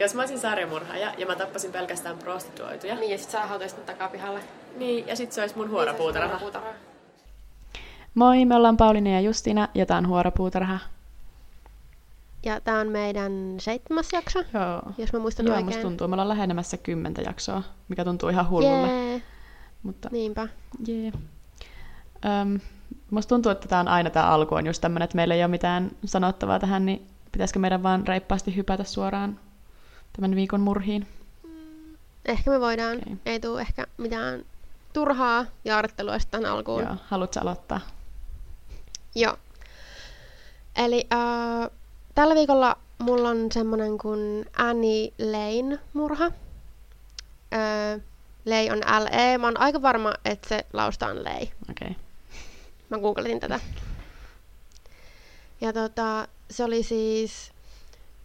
Jos mä olisin sarjamurhaaja ja mä tappasin pelkästään prostituoituja. Niin, ja sit sä hautaisit takapihalle. Niin, ja sit se olisi mun huorapuutarha. Huorapuutarha. Moi, me ollaan Pauliina ja Justina ja tää on Huorapuutarha. Ja tää on meidän seitsemäs jakso, Joo. jos mä muistan Joo, oikein. musta tuntuu. Me ollaan lähenemässä kymmentä jaksoa, mikä tuntuu ihan hullulle. Jee, Mutta niinpä. jee. Öm, musta tuntuu, että tää on aina tää alku on just tämmönen, että meillä ei ole mitään sanottavaa tähän, niin pitäisikö meidän vaan reippaasti hypätä suoraan tämän viikon murhiin? Ehkä me voidaan. Okei. Ei tuu ehkä mitään turhaa jaarittelua sitten alkuun. Joo, haluatko aloittaa? Joo. Eli äh, tällä viikolla mulla on semmonen kuin Annie Lane murha. Äh, Lei on L-E. Mä oon aika varma, että se laustaan Lei. Okei. Okay. Mä googletin tätä. Ja tota, se oli siis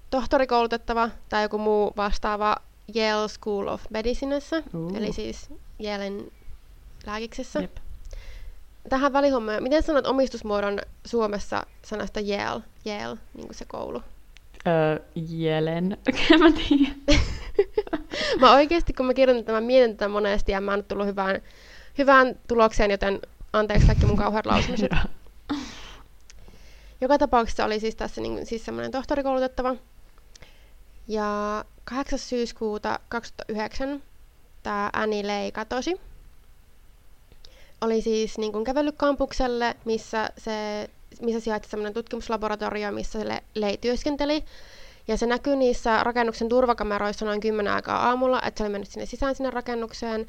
tohtorikoulutettava tai joku muu vastaava Yale School of Medicinessa, Uh. eli siis Yalen lääkiksessä. Jep. Tähän välihommeen, miten sanot omistusmuodon Suomessa sanasta Yale, Yale, niin kuin se koulu? Öö, Jelen. En mä tiedä. Mä oikeasti, kun mä kirjoitan tämän, mietin tätä monesti ja mä en tullut hyvään, hyvään tulokseen, joten anteeksi kaikki mun kauheat lausumiset. Joka tapauksessa oli siis tässä niin, siis semmoinen tohtorikoulutettava. Ja 8. syyskuuta 2009 tämä Annie Lei katosi. Oli siis niin kuin kävellyt kampukselle, missä, se, missä sijaitsi semmoinen tutkimuslaboratorio, missä se Le- Lei työskenteli. Ja se näkyy niissä rakennuksen turvakameroissa noin 10 aikaa aamulla, että se oli mennyt sinne sisään sinne rakennukseen,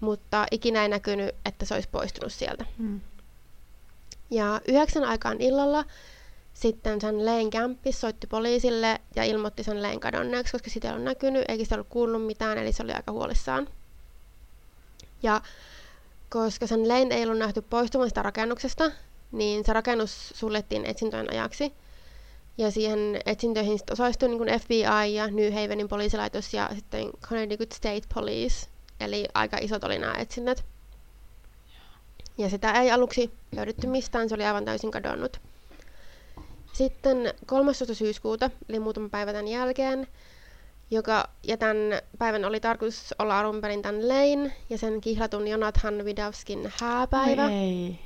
mutta ikinä ei näkynyt, että se olisi poistunut sieltä. Mm. Ja yhdeksän aikaan illalla sitten sen Leen kämppis soitti poliisille ja ilmoitti sen Leen kadonneeksi, koska sitä ei ollut näkynyt, eikä sitä ollut kuullut mitään, eli se oli aika huolissaan. Ja koska sen Leen ei ollut nähty poistumaan sitä rakennuksesta, niin se rakennus suljettiin etsintöjen ajaksi. Ja siihen etsintöihin sitten osallistui niin FBI ja New Havenin poliisilaitos ja sitten Connecticut State Police. Eli aika isot oli nämä etsinnät. Ja sitä ei aluksi löydetty mistään, se oli aivan täysin kadonnut. Sitten 13. syyskuuta, eli muutama päivä tämän jälkeen, joka, ja tämän päivän oli tarkoitus olla alun perin tämän Lane ja sen kihlatun Jonathan Widowskin hääpäivä. Ei.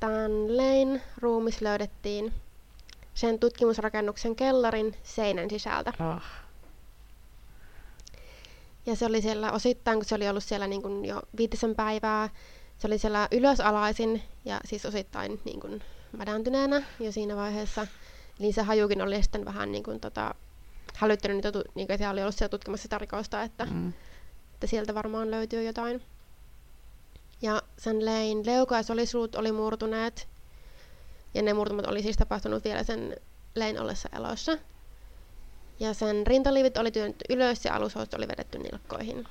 Tämän Lane ruumis löydettiin sen tutkimusrakennuksen kellarin seinän sisältä. Oh. Ja se oli siellä osittain, kun se oli ollut siellä niin kuin jo viitisen päivää, se oli siellä ylösalaisin ja siis osittain niin kuin mädäntyneenä jo siinä vaiheessa. Eli se hajukin oli sitten vähän niin kuin tota, hälyttänyt niitä, niin kuin, oli ollut siellä tutkimassa sitä rikosta, että, Mm. että sieltä varmaan löytyy jotain. Ja sen lein leuka ja solisuut oli murtuneet. Ja ne murtumat oli siis tapahtunut vielä sen lein ollessa elossa. Ja sen rintaliivit oli työnnetty ylös ja alushousut oli vedetty nilkkoihin.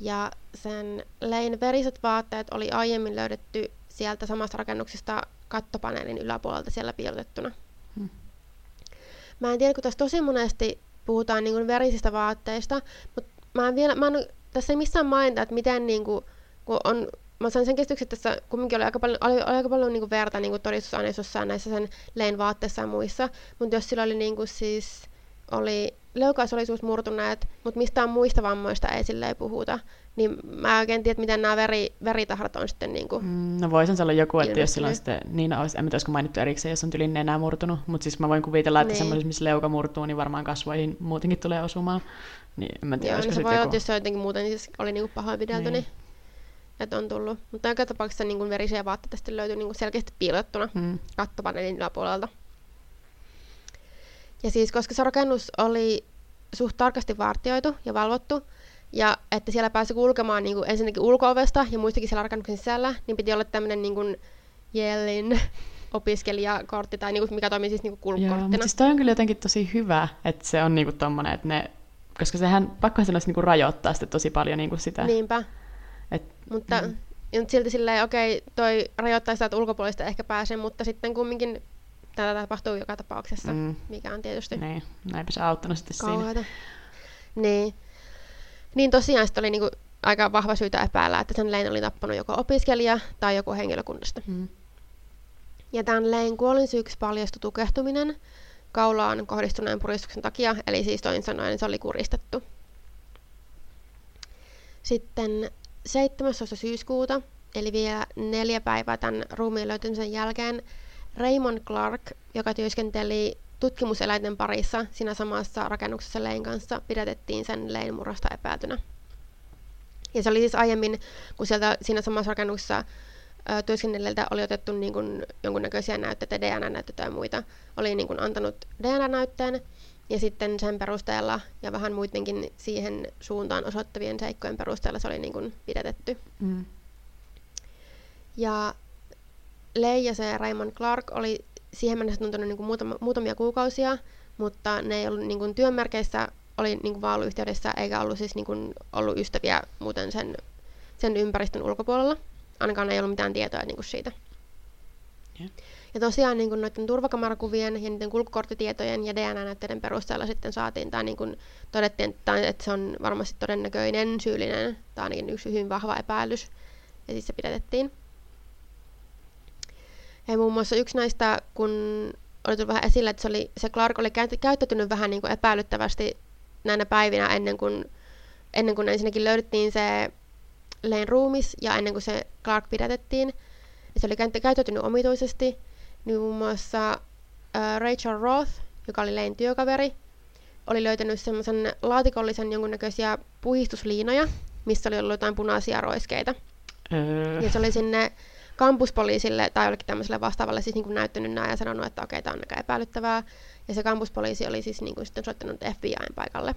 Ja sen lein veriset vaatteet oli aiemmin löydetty sieltä samasta rakennuksesta kattopaneelin yläpuolelta siellä piilotettuna. Hmm. Mä en tiedä, kun tässä tosi monesti puhutaan niin kuin verisistä vaatteista, mutta mä en vielä, mä en, tässä ei missään mainita, että miten niin kuin, kun on, mä sain sen käsityksen, että tässä kumminkin oli aika paljon, oli, oli aika paljon niin kuin verta niin todistusaineistossa ja näissä sen lein vaatteissa ja muissa, mutta jos sillä oli niin kuin siis, oli leukaisolisuus murtuneet, mutta mistään muista vammoista ei silleen puhuta, niin mä en oikein tiedä, miten nämä veri, veritahrat on sitten niin kuin, Mm, No voisin olla joku, että jos Ilmestynyt. sitten, niin olisi, en tiedä, olisiko mainittu erikseen, jos on tylin nenää murtunut, mutta siis mä voin kuvitella, että Niin. semmoisessa, missä leuka murtuu, niin varmaan kasvoihin muutenkin tulee osumaan. Niin en mä tiedä, Joo, olisiko no se voi olla, joku... että jos se jotenkin muuten siis oli niinku pahoinpidelty, Niin. niin. että on tullut. Mutta joka tapauksessa niin verisiä vaatteita sitten löytyi niin selkeästi piilottuna Mm. kattopaneelin yläpuolelta. Ja siis koska se rakennus oli suht tarkasti vartioitu ja valvottu, ja että siellä pääsi kulkemaan niin kuin ensinnäkin ulko-ovesta ja muistakin siellä rakennuksen sisällä, niin piti olla tämmöinen niin kuin Yellin opiskelijakortti, tai niin kuin, mikä toimii siis niin kuin Joo, kulkukorttina. mutta siis toi on kyllä jotenkin tosi hyvä, että se on niinku tommonen, että ne, koska sehän, pakkohan sen olisi niinku rajoittaa sitten tosi paljon niinku sitä. Niinpä. Et, Mutta Mm. silti silleen, okei, toi rajoittaa sitä, että ulkopuolista ehkä pääsee, mutta sitten kumminkin tätä tapahtuu joka tapauksessa, mm. mikä on tietysti niin, näinpä se auttanut sitten siinä. kauheata. Niin. Niin tosiaan sitten oli niinku aika vahva syytä epäillä, että sen Lein oli tappanut joko opiskelija tai joku henkilökunnasta. Mm. Ja tämän Lein kuolinsyyksi paljastui tukehtuminen, kaulaan kohdistuneen puristuksen takia, eli siis toisin sanoen se oli kuristettu. Sitten 17. syyskuuta, eli vielä neljä päivää tämän ruumiin löytymisen jälkeen, Raymond Clark, joka työskenteli tutkimuseläinten parissa siinä samassa rakennuksessa Lein kanssa, pidätettiin sen Lein murrasta epäiltynä. Ja se oli siis aiemmin, kun sieltä siinä samassa rakennuksessa työskennelleiltä oli otettu niin kuin jonkunnäköisiä näytteitä, DNA-näytteitä ja muita, oli niin kuin antanut DNA-näytteen, ja sitten sen perusteella ja vähän muidenkin siihen suuntaan osoittavien seikkojen perusteella se oli niin kuin pidätetty. Mm. Ja Leija se Raymond Clark oli siihen mennessä tuntunut niin kuin muutama, muutamia kuukausia, mutta ne ei ollut niin kuin työmerkeissä, oli niin kuin vaan ollut yhteydessä, eikä ollut siis niin kuin ollut ystäviä muuten sen, sen ympäristön ulkopuolella. Ainakaan ei ollut mitään tietoa niin kuin siitä. Yeah. Ja tosiaan niin kuin noiden turvakamerakuvien ja niiden kulkukorttitietojen ja DNA-näytteiden perusteella sitten saatiin, tai niin kuin todettiin, että, että se on varmasti todennäköinen syyllinen, tai ainakin yksi hyvin vahva epäilys, ja siis se pidätettiin. Ja muun muassa yksi näistä, kun oli tullut vähän esille, että se, oli, se Clark oli käyttäytynyt vähän niin kuin epäilyttävästi näinä päivinä ennen kuin, ennen kuin ensinnäkin löydettiin se Leen ruumis ja ennen kuin se Clark pidätettiin. Ja se oli käyttäytynyt omituisesti. Niin muun muassa äh, Rachel Roth, joka oli Leen työkaveri, oli löytänyt semmoisen laatikollisen jonkunnäköisiä puhistusliinoja, missä oli ollut jotain punaisia roiskeita. Öö. Ja se oli sinne kampuspoliisille tai jollekin tämmöiselle vastaavalle siis niin kuin näyttänyt nämä ja sanonut, että okei, tämä on aika epäilyttävää. Ja se kampuspoliisi oli siis niin kuin sitten soittanut FBIn paikalle.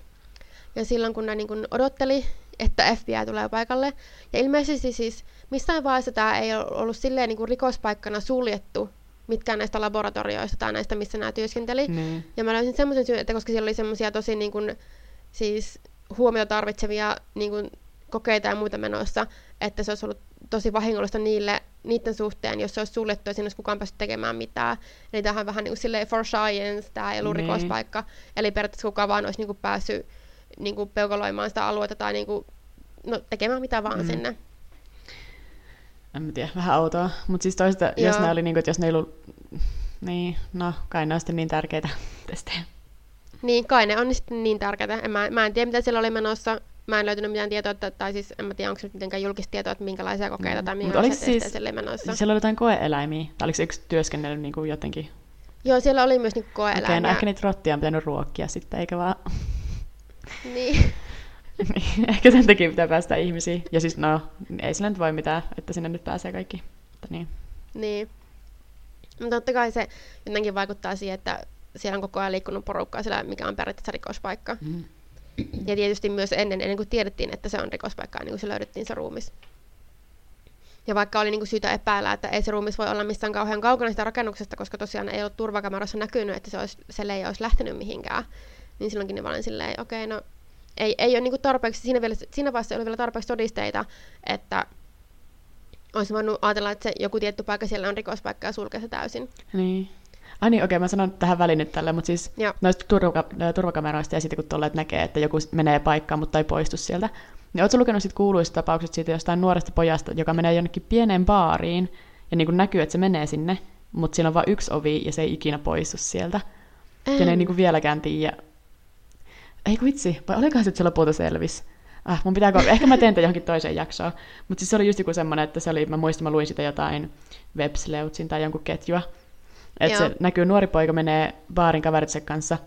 Ja silloin kun ne niin kuin odotteli, että FBI tulee paikalle, ja ilmeisesti siis missään vaiheessa tämä ei ollut silleen niin kuin rikospaikkana suljettu mitkään näistä laboratorioista tai näistä, missä nämä työskenteli. Mm. Ja mä löysin semmoisen syyn, että koska siellä oli semmoisia tosi niin kuin, siis huomiota tarvitsevia niin kuin, kokeita ja muita menossa, että se olisi ollut tosi vahingollista niille, niiden suhteen, jos se olisi suljettu ja siinä olisi kukaan päässyt tekemään mitään. Eli tämähän on vähän niin kuin silleen for science, tämä ei ollut niin. rikospaikka. Eli periaatteessa kukaan vaan olisi niin kuin päässyt niin kuin peukaloimaan sitä aluetta tai niin kuin, no, tekemään mitä vaan mm. sinne. En mä tiedä, vähän outoa. Mutta siis toista, jos ne oli niin kuin, että jos ne ei ollut, niin, no kai ne on sitten niin tärkeitä testejä. Niin, kai ne on sitten niin tärkeitä. En, mä, mä en tiedä, mitä siellä oli menossa mä en löytänyt mitään tietoa, että, tai siis en mä tiedä, onko se mitenkään julkista tietoa, että minkälaisia kokeita mm. tai minkälaisia siis, siellä menossa. Siellä oli jotain koeeläimiä, tai oliko se yksi työskennellyt niin kuin jotenkin? Joo, siellä oli myös niinku koeeläimiä. Okei, no ehkä niitä rottia on pitänyt ruokkia sitten, eikä vaan... niin. niin. ehkä sen takia pitää päästä ihmisiin. Ja siis no, ei sillä nyt voi mitään, että sinne nyt pääsee kaikki. Mutta niin. Niin. Mutta totta kai se jotenkin vaikuttaa siihen, että siellä on koko ajan liikkunut porukkaa siellä, mikä on periaatteessa rikospaikka. Mm. Ja tietysti myös ennen, ennen kuin tiedettiin, että se on rikospaikka, niin kuin se löydettiin se ruumis. Ja vaikka oli niin kuin syytä epäillä, että ei se ruumis voi olla missään kauhean kaukana sitä rakennuksesta, koska tosiaan ei ollut turvakamerassa näkynyt, että se, olisi, se leija olisi lähtenyt mihinkään, niin silloinkin ne olin silleen, okei, okay, no ei, ei ole niin kuin tarpeeksi, siinä, vielä, siinä vaiheessa ei ole vielä tarpeeksi todisteita, että olisi voinut ajatella, että se joku tietty paikka siellä on rikospaikka ja sulkea se täysin. Niin. Ai niin, okei, okay, mä sanon tähän väliin nyt tälle, mutta siis Joo. noista turvaka- turvakameroista ja sitten kun tuolla näkee, että joku menee paikkaan, mutta ei poistu sieltä, niin ootko lukenut sit kuuluista tapaukset siitä jostain nuoresta pojasta, joka menee jonnekin pieneen baariin, ja niin kuin näkyy, että se menee sinne, mutta siinä on vain yksi ovi, ja se ei ikinä poistu sieltä. En. Ja ne ei niin kuin vieläkään tiedä. Ei vitsi, vai olikohan se, että se lopulta selvisi? Ah, mun pitää, ehkä mä teen tämän johonkin toiseen jaksoon. Mutta siis se oli just joku semmoinen, että se oli, mä muistan, mä luin sitä jotain Websleutsin tai jonkun ketjua, että se näkyy nuori poika menee baarin kaveritse kanssa.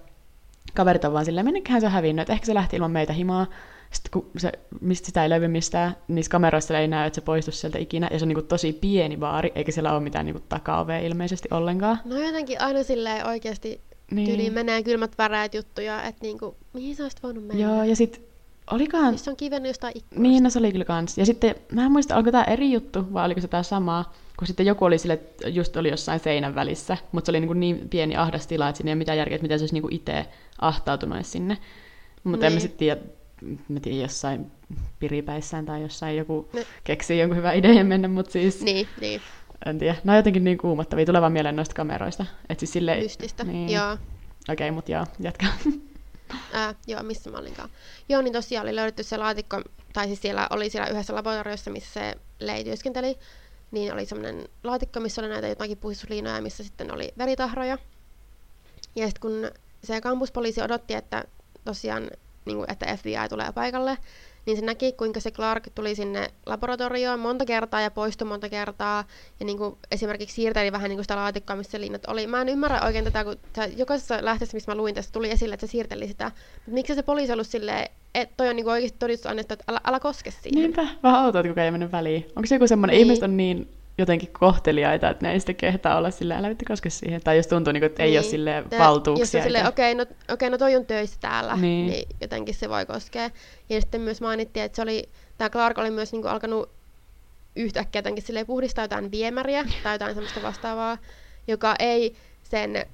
Kaverit on vaan silleen, menneköhän se on hävinnyt, että ehkä se lähti ilman meitä himaa. Sitten kun se, mistä sitä ei löydy mistään, niissä kameroissa ei näy, että se poistuu sieltä ikinä. Ja se on niin kuin tosi pieni baari, eikä siellä ole mitään niin takaovea ilmeisesti ollenkaan. No jotenkin aina silleen oikeasti niin. tyyliin menee kylmät väreät juttuja, että niinku, mihin sä olisit voinut mennä? Joo, ja sitten olikohan... Missä on kivennyt jostain ikkunasta. Niin, no se oli kyllä kans. Ja sitten, mä en muista, onko tämä eri juttu, vai oliko se tämä sama, kun sitten joku oli sille, että just oli jossain seinän välissä, mutta se oli niin, niin pieni ahdas tila, että siinä ei ole mitään järkeä, että miten se olisi niin itse ahtautunut sinne. Mutta niin. en mä niin. sitten tiedä, mä tiedän jossain piripäissään tai jossain joku no. keksii jonkun hyvän idean mennä, mutta siis... Niin, niin. En tiedä. No jotenkin niin kuumottavia, tulevan mieleen noista kameroista. Että siis sille... Mystistä, niin. joo. Okei, okay, mutta joo, jatka. Ää, joo, missä mä olinkaan. Joo, niin tosiaan oli löydetty se laatikko, tai siis siellä oli siellä yhdessä laboratoriossa, missä se Lei työskenteli, niin oli semmoinen laatikko, missä oli näitä jotakin puhdistusliinoja, missä sitten oli veritahroja. Ja sitten kun se kampuspoliisi odotti, että tosiaan, niin kuin, että FBI tulee paikalle, niin se näki, kuinka se Clark tuli sinne laboratorioon monta kertaa ja poistui monta kertaa. Ja niin kuin esimerkiksi siirteli vähän niin kuin sitä laatikkoa, missä se linnat oli. Mä en ymmärrä oikein tätä, kun jokaisessa lähteessä, missä mä luin tästä, tuli esille, että se siirteli sitä. Mutta miksi se poliisi ollut silleen, että toi on niin oikeasti todistusannettu, että älä, älä koske siihen. Niinpä, vähän outoa, että kukaan ei mennyt väliin. Onko se joku semmoinen, niin. ihmiset on niin jotenkin kohteliaita, että ne ei sitten kehtaa olla sillä älä vittu koske siihen. Tai jos tuntuu, niin kuin, että niin. ei ole sille valtuuksia. Jos silleen, okei, okay, no, okay, no toi on töissä täällä, niin. niin jotenkin se voi koskea. Ja sitten myös mainittiin, että se oli, tämä Clark oli myös niin kuin, alkanut yhtäkkiä jotenkin silleen puhdistaa jotain viemäriä tai jotain semmoista vastaavaa, joka ei sen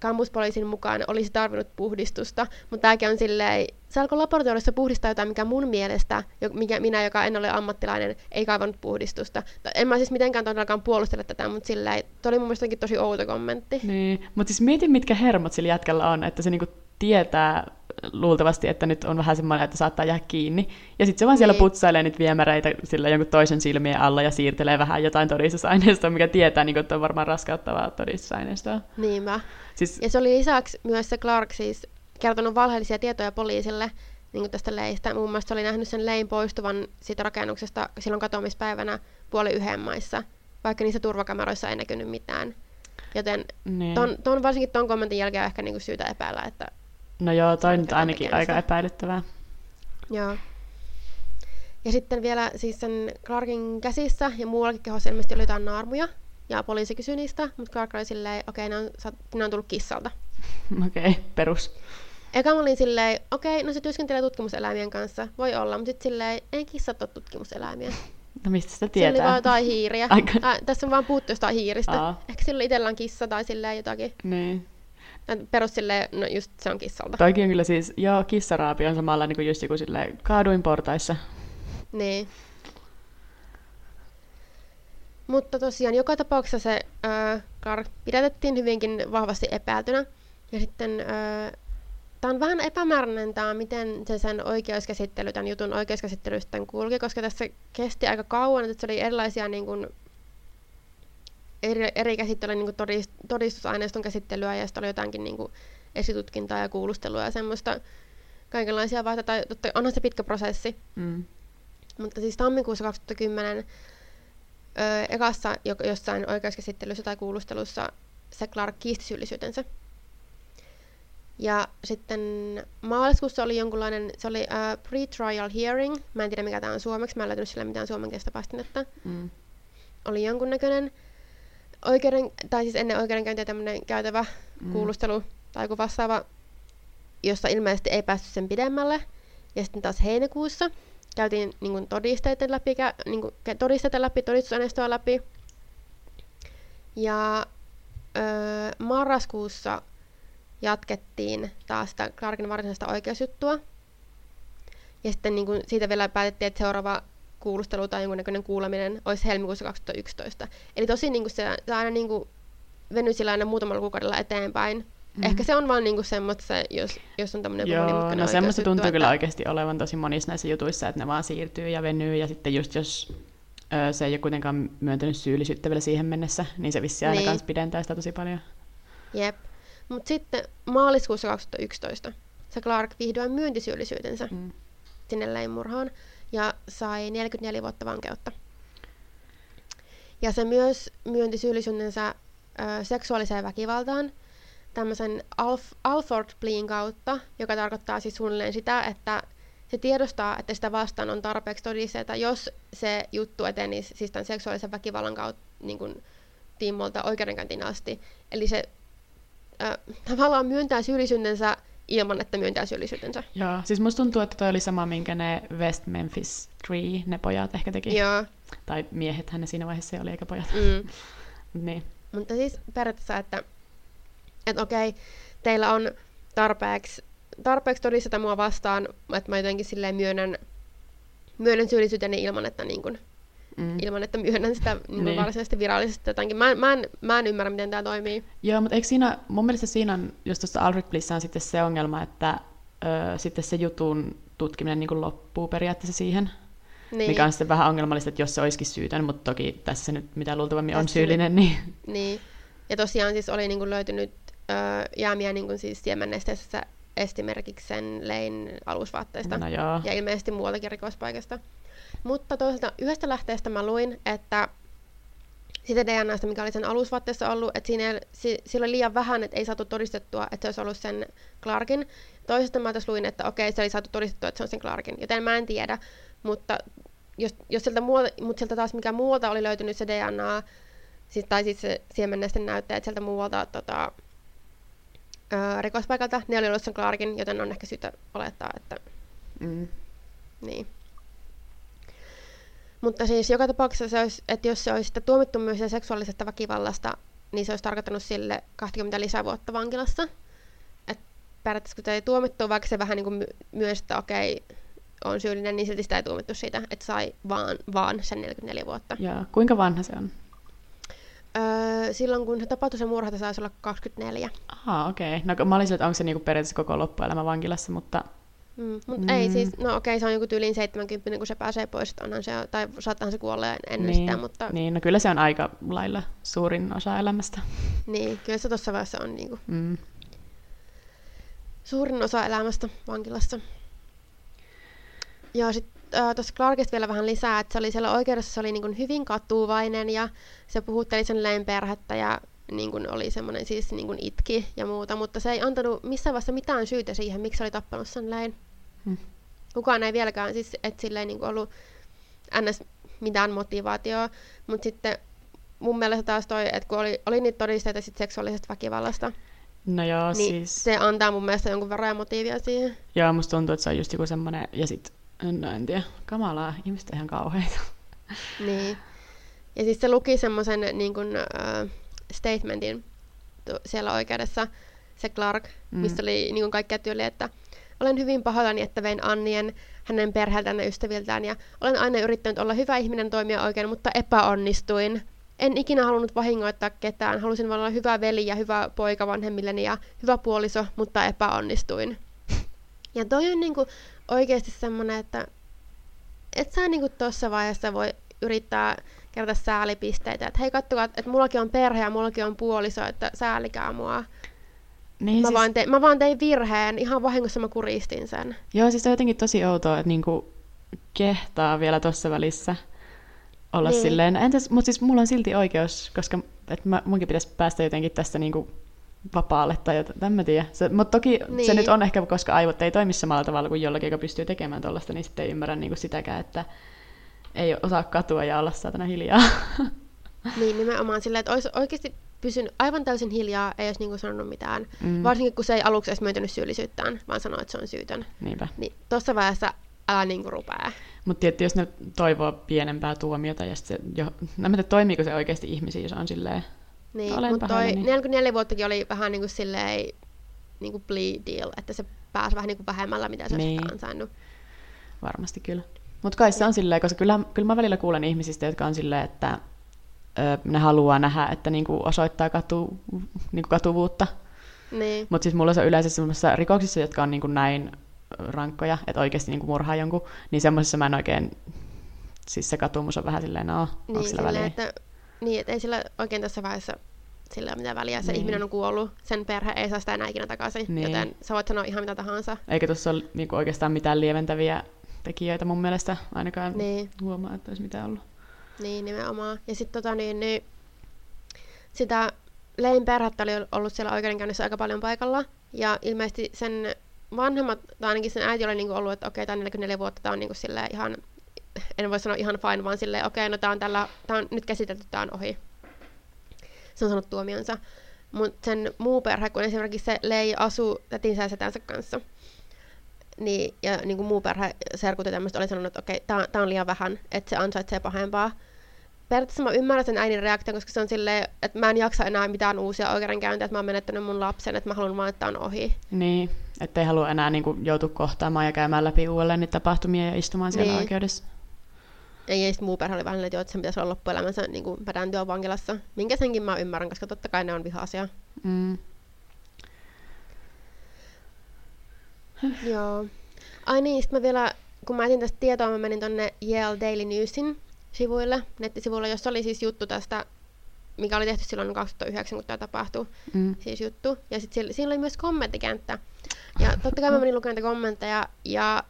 kampuspoliisin mukaan olisi tarvinnut puhdistusta, mutta tämäkin on silleen, se alkoi laboratoriossa puhdistaa jotain, mikä mun mielestä, mikä minä, joka en ole ammattilainen, ei kaivannut puhdistusta. En mä siis mitenkään todellakaan puolustele tätä, mutta silleen, toi oli mun mielestä tosi outo kommentti. Niin, mutta siis mietin, mitkä hermot sillä jätkällä on, että se niinku tietää luultavasti, että nyt on vähän semmoinen, että saattaa jäädä kiinni. Ja sitten se vaan niin. siellä putsailee niitä viemäreitä sillä jonkun toisen silmien alla ja siirtelee vähän jotain todistusaineistoa, mikä tietää, niin kuin, että on varmaan raskauttavaa todistusaineistoa. Niinpä. Siis... Ja se oli lisäksi myös se Clark siis kertonut valheellisia tietoja poliisille niin kuin tästä leistä. Muun muassa oli nähnyt sen lein poistuvan siitä rakennuksesta silloin katoamispäivänä puoli yhden maissa, vaikka niissä turvakameroissa ei näkynyt mitään. Joten niin. ton, ton, varsinkin tuon kommentin jälkeen on ehkä niin kuin syytä epäillä, että No joo, toi nyt ainakin aika epäilyttävää. Joo. Ja sitten vielä siis sen Clarkin käsissä ja muuallakin kehossa ilmeisesti oli jotain naarmuja. Ja poliisi kysyi niistä, mutta Clark oli silleen, okei, okay, ne, on, ne on tullut kissalta. Okei, okay, perus. Eka mä olin silleen, okei, okay, no se työskentelee tutkimuseläimien kanssa, voi olla, mutta sitten silleen, ei kissat ole tutkimuseläimiä. No mistä sitä tietää? Sillä oli vaan jotain hiiriä. Aika... Äh, tässä on vaan puuttu jostain hiiristä. Aa. Ehkä sillä itsellä on kissa tai silleen jotakin. Niin. Perus silleen, no just se on kissalta. Toikin on kyllä siis, joo, kissaraapi on samalla niin kuin just joku silleen kaaduin portaissa. Niin. Mutta tosiaan joka tapauksessa se äh, Clark pidätettiin hyvinkin vahvasti epäiltynä. Ja sitten äh, tämä on vähän epämääräinen tämä, miten se sen oikeuskäsittely, tämän jutun oikeuskäsittely sitten kulki, koska tässä kesti aika kauan, että se oli erilaisia niin kuin, eri, eri käsittelyä, niin todist, todistusaineiston käsittelyä ja sitten oli jotakin niin kuin esitutkintaa ja kuulustelua ja semmoista kaikenlaisia vaiheita. Tai onhan se pitkä prosessi. Mm. Mutta siis tammikuussa 2010 ö, ekassa jossain oikeuskäsittelyssä tai kuulustelussa se Clark kiisti syyllisyytensä. Ja sitten maaliskuussa oli jonkunlainen, se oli uh, pre-trial hearing, mä en tiedä mikä tämä on suomeksi, mä en löytänyt sillä mitään suomenkielistä vastinetta. Mm. Oli jonkunnäköinen oikeuden, tai siis ennen oikeudenkäyntiä tämmöinen käytävä mm. kuulustelu tai joku vastaava, jossa ilmeisesti ei päästy sen pidemmälle. Ja sitten taas heinäkuussa käytiin niin kuin todisteiden läpi, niin kuin, todisteiden läpi, todistusaineistoa läpi. Ja öö, marraskuussa jatkettiin taas sitä Clarkin varsinaista oikeusjuttua. Ja sitten niin kuin, siitä vielä päätettiin, että seuraava kuulustelu tai jonkunnäköinen kuuleminen olisi helmikuussa 2011. Eli tosi niin kuin se, se aina niin kuin venyi sillä aina muutamalla kuukaudella eteenpäin. Mm-hmm. Ehkä se on vaan niinku semmoista, jos, jos on tämmöinen Joo, no semmoista tuntuu että... kyllä oikeasti olevan tosi monissa näissä jutuissa, että ne vaan siirtyy ja venyy, ja sitten just jos ö, se ei ole kuitenkaan myöntänyt syyllisyyttä vielä siihen mennessä, niin se vissi aina niin. kanssa pidentää sitä tosi paljon. Jep. Mutta sitten maaliskuussa 2011 se Clark vihdoin myönti syyllisyytensä mm. sinne leimurhaan ja sai 44 vuotta vankeutta. Ja se myös myönti syyllisyytensä ö, seksuaaliseen väkivaltaan tämmöisen Alf- Alford Plean kautta, joka tarkoittaa siis suunnilleen sitä, että se tiedostaa, että sitä vastaan on tarpeeksi todisteita, jos se juttu etenisi siis tämän seksuaalisen väkivallan kautta niin kuin, tiimolta oikeudenkäyntiin asti. Eli se ö, tavallaan myöntää syyllisyytensä ilman, että myöntää syyllisyytensä. Joo, siis musta tuntuu, että toi oli sama, minkä ne West Memphis Tree, ne pojat ehkä teki. Joo. Tai miehethän ne siinä vaiheessa oli, eikä pojat. Mm. niin. Mutta siis periaatteessa, että, että okei, teillä on tarpeeksi, tarpeeksi todisteta mua vastaan, että mä jotenkin silleen myönnän, myönnän syyllisyyteni ilman, että niin kun, mm. ilman, että myönnän sitä niin. niin. varsinaisesti virallisesti jotakin. Mä, mä, en, mä en ymmärrä, miten tämä toimii. Joo, mutta eikö siinä, mun mielestä siinä on, just tuossa Alfred Blissä on sitten se ongelma, että ö, sitten se jutun tutkiminen niin kuin loppuu periaatteessa siihen. Niin. Mikä on sitten vähän ongelmallista, että jos se olisikin syytön, mutta toki tässä nyt mitä luultavammin on syyllinen. Niin... niin. Ja tosiaan siis oli niin kuin löytynyt öö, jäämiä niin kuin siis siemennesteessä esimerkiksi sen lein alusvaatteista No joo. ja ilmeisesti muualtakin rikospaikasta. Mutta toisaalta yhdestä lähteestä mä luin, että sitä DNAsta, mikä oli sen alusvaatteessa ollut, että siinä, si, sillä oli liian vähän, että ei saatu todistettua, että se olisi ollut sen Clarkin. Toisesta mä tässä luin, että okei, se oli saatu todistettua, että se on sen Clarkin, joten mä en tiedä. Mutta jos, jos sieltä, muualta, mutta sieltä taas mikä muualta oli löytynyt se DNA, siis, tai siis se siemennesten näytteet sieltä muualta tota, ö, rikospaikalta, ne oli ollut sen Clarkin, joten on ehkä syytä olettaa, että Mm. niin. Mutta siis joka tapauksessa se olisi, että jos se olisi tuomittu myös seksuaalisesta väkivallasta, niin se olisi tarkoittanut sille 20 lisävuotta vankilassa. Et periaatteessa kun se ei tuomittu, vaikka se vähän niin kuin my- myös, että okei, on syyllinen, niin silti sitä ei tuomittu siitä, että sai vaan, vaan sen 44 vuotta. Ja kuinka vanha se on? Öö, silloin kun se tapahtui se murha, saisi olla 24. Aha, okei. Okay. No mä olisin, että onko se niinku periaatteessa koko loppuelämä vankilassa, mutta Mm, mutta Mm. ei siis, no okei, se on joku tyyliin 70, kun se pääsee pois, että onhan se, tai saattahan se kuolla ennen niin, sitä, mutta niin, no kyllä se on aika lailla suurin osa elämästä. niin, kyllä se tuossa vaiheessa on niinku Mm. suurin osa elämästä vankilassa. Ja sitten äh, tuossa Clarkista vielä vähän lisää, että se oli siellä oikeudessa se oli niin kuin hyvin katuvainen ja se puhutteli sen perhettä ja niin kuin oli semmoinen siis niin kuin itki ja muuta, mutta se ei antanut missään vaiheessa mitään syytä siihen, miksi se oli tappanut sen Leen. Hmm. Kukaan ei vieläkään, siis että sillä ei niin kuin ollut ns. mitään motivaatioa, mutta sitten mun mielestä taas toi, että kun oli, oli niitä todisteita sit seksuaalisesta väkivallasta, No joo, niin siis... se antaa mun mielestä jonkun verran motiivia siihen. Joo, musta tuntuu, että se on just joku semmoinen, ja sit, no en tiedä, kamalaa, ihmiset on ihan kauheita. Niin. Ja siis se luki semmoisen niin kuin, äh, statementin tu- siellä oikeudessa, se Clark, Mm. missä oli niin kuin kaikkea tyyliä, että olen hyvin pahoillani, että vein Annien hänen perheeltään ja ystäviltään, ja olen aina yrittänyt olla hyvä ihminen toimia oikein, mutta epäonnistuin. En ikinä halunnut vahingoittaa ketään, halusin vain olla hyvä veli ja hyvä poika vanhemmilleni ja hyvä puoliso, mutta epäonnistuin. Ja toi on niinku oikeasti semmonen, että et sä niinku tossa vaiheessa voi yrittää kerätä säälipisteitä, että hei kattokaa, että mullakin on perhe ja mullakin on puoliso, että säälikää mua. Niin, Mä, siis, vaan tein, mä vaan tein virheen, ihan vahingossa mä kuristin sen. Joo, siis se on jotenkin tosi outoa, että niinku kehtaa vielä tuossa välissä olla Niin. silleen. Entäs, mutta siis mulla on silti oikeus, koska et mä, munkin pitäisi päästä jotenkin tästä niinku vapaalle tai jotain, en mä tiedä. Se, mutta toki niin. se Niin. nyt on ehkä, koska aivot ei toimi samalla tavalla kuin jollakin, joka pystyy tekemään tuollaista, niin sitten ei ymmärrä niinku sitäkään, että ei osaa katua ja olla saatana hiljaa. Niin nimenomaan silleen, että olisi oikeasti pysynyt aivan täysin hiljaa, ei olisi niinku sanonut mitään. Mm. Varsinkin kun se ei aluksi edes myöntänyt syyllisyyttään, vaan sanoi, että se on syytön. Niinpä. Niin tuossa vaiheessa älä niinku rupea. Mutta tietysti jos ne toivoo pienempää tuomiota ja sitten se jo... No, mä tiedä, toimiiko se oikeasti ihmisiä, jos on silleen... Niin, mutta toi pahoillani. 44 vuottakin oli vähän niinku silleen niinku plea deal, että se pääsi vähän niinku vähemmällä, mitä se Niin. olisi ansainnut. Varmasti kyllä. Mutta kai se on silleen, koska kyllä, kyllä mä välillä kuulen ihmisistä, jotka on silleen, että ö, ne haluaa nähdä, että niinku osoittaa katu, niinku katuvuutta. Niin, Mutta siis mulla se on yleensä semmoisissa rikoksissa, jotka on niinku näin rankkoja, että oikeasti niinku murhaa jonkun, niin semmoisissa mä en oikein, siis se katumus on vähän silleen, no, onko niin, sillä silleen, väliä? että, niin, että ei sillä oikein tässä vaiheessa sillä ole mitään väliä. Se Niin. ihminen on kuollut, sen perhe ei saa sitä enää ikinä takaisin, Niin. joten sä voit sanoa ihan mitä tahansa. Eikä tuossa ole niinku oikeastaan mitään lieventäviä tekijöitä mun mielestä, ainakaan Niin. huomaa, että olisi mitään ollut. Niin, nimenomaan. Ja sitten tota niin, niin sitä Lein perhettä oli ollut siellä oikeudenkäynnissä aika paljon paikalla. Ja ilmeisesti sen vanhemmat, tai ainakin sen äiti oli niinku ollut, että okei, tämä on 44 vuotta, tämä on niinku ihan, en voi sanoa ihan fine, vaan silleen, okei, no tämä on, tällä, tää on nyt käsitelty, tämä on ohi. Se on sanonut tuomionsa. Mutta sen muu perhe, kun esimerkiksi se Lei asuu tätinsä ja setänsä kanssa, niin, ja niin kuin muu perhe, serkut ja tämmöistä oli sanonut, että okei, tämä on liian vähän, että se ansaitsee pahempaa. Periaatteessa mä ymmärrän sen äidin reaktion, koska se on silleen, että mä en jaksa enää mitään uusia oikeudenkäyntejä, että mä oon menettänyt mun lapsen, että mä haluan vaan, että tää on ohi. Niin, ettei halua enää niinku joutua kohtaamaan ja käymään läpi uudelleen niitä tapahtumia ja istumaan siellä Niin. oikeudessa. Ja, ja sitten muu perhe oli vähän, että, joo, että sen pitäisi olla loppuelämänsä niin kuin pädäntyä vankilassa. Minkä senkin mä ymmärrän, koska totta kai ne on vihaisia. Mm. Joo. Ai niin, sitten mä vielä, kun mä etin tästä tietoa, mä menin tonne Yale Daily Newsin sivuille, nettisivuille, jossa oli siis juttu tästä, mikä oli tehty silloin 2009, kun tämä tapahtui, mm. siis juttu. Ja sitten siinä, siinä oli myös kommenttikenttä. Ja totta kai mä menin lukemaan kommentteja, ja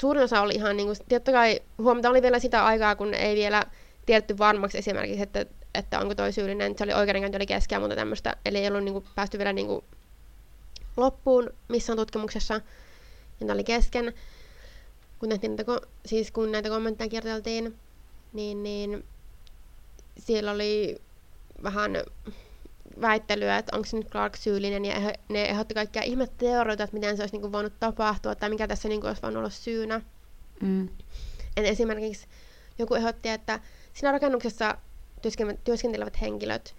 suurin osa oli ihan niin kuin, totta kai huomata oli vielä sitä aikaa, kun ei vielä tiedetty varmaksi esimerkiksi, että, että onko toi syyllinen, se oli oikeudenkäynti oli keskeä, mutta tämmöistä, eli ei ollut niin kuin, päästy vielä niin kuin, loppuun missään tutkimuksessa, ja ne oli kesken. Kun, näitä, siis kun näitä kommentteja kirjoiteltiin, niin, niin siellä oli vähän väittelyä, että onko se nyt Clark syyllinen, ja ne ehdotti kaikkia ihmetteorioita, että miten se olisi niinku voinut tapahtua, tai mikä tässä niinku olisi voinut olla syynä. Mm. Et esimerkiksi joku ehdotti, että siinä rakennuksessa työskentelevät henkilöt,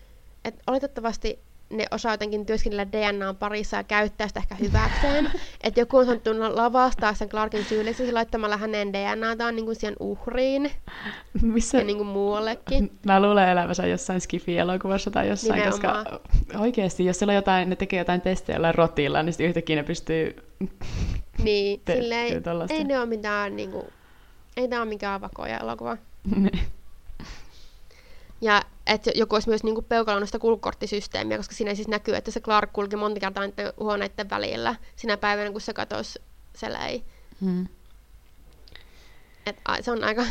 että oletettavasti ne osaa jotenkin työskennellä DNAn parissa ja käyttää sitä ehkä hyväkseen. että joku on saanut lavastaa sen Clarkin syylliseksi laittamalla hänen DNAtaan niin kuin siihen uhriin. Missä? Ja niin kuin muuallekin. Mä luulen elävänsä jossain Skifi-elokuvassa tai jossain, Nimenomaan. koska oikeasti, jos siellä jotain, ne tekee jotain testejä jollain rotilla, niin sitten yhtäkkiä ne pystyy Niin, te- silleen, ei ne ole mitään, niin kuin, ei tämä ole mikään vakoja elokuva. Ja että joku olisi myös niinku peukalannut sitä kulkukorttisysteemiä, koska siinä siis näkyy, että se Clark kulki monta kertaa niiden huoneiden välillä sinä päivänä, kun se katosi se lei. Hmm. Et, a, se on aika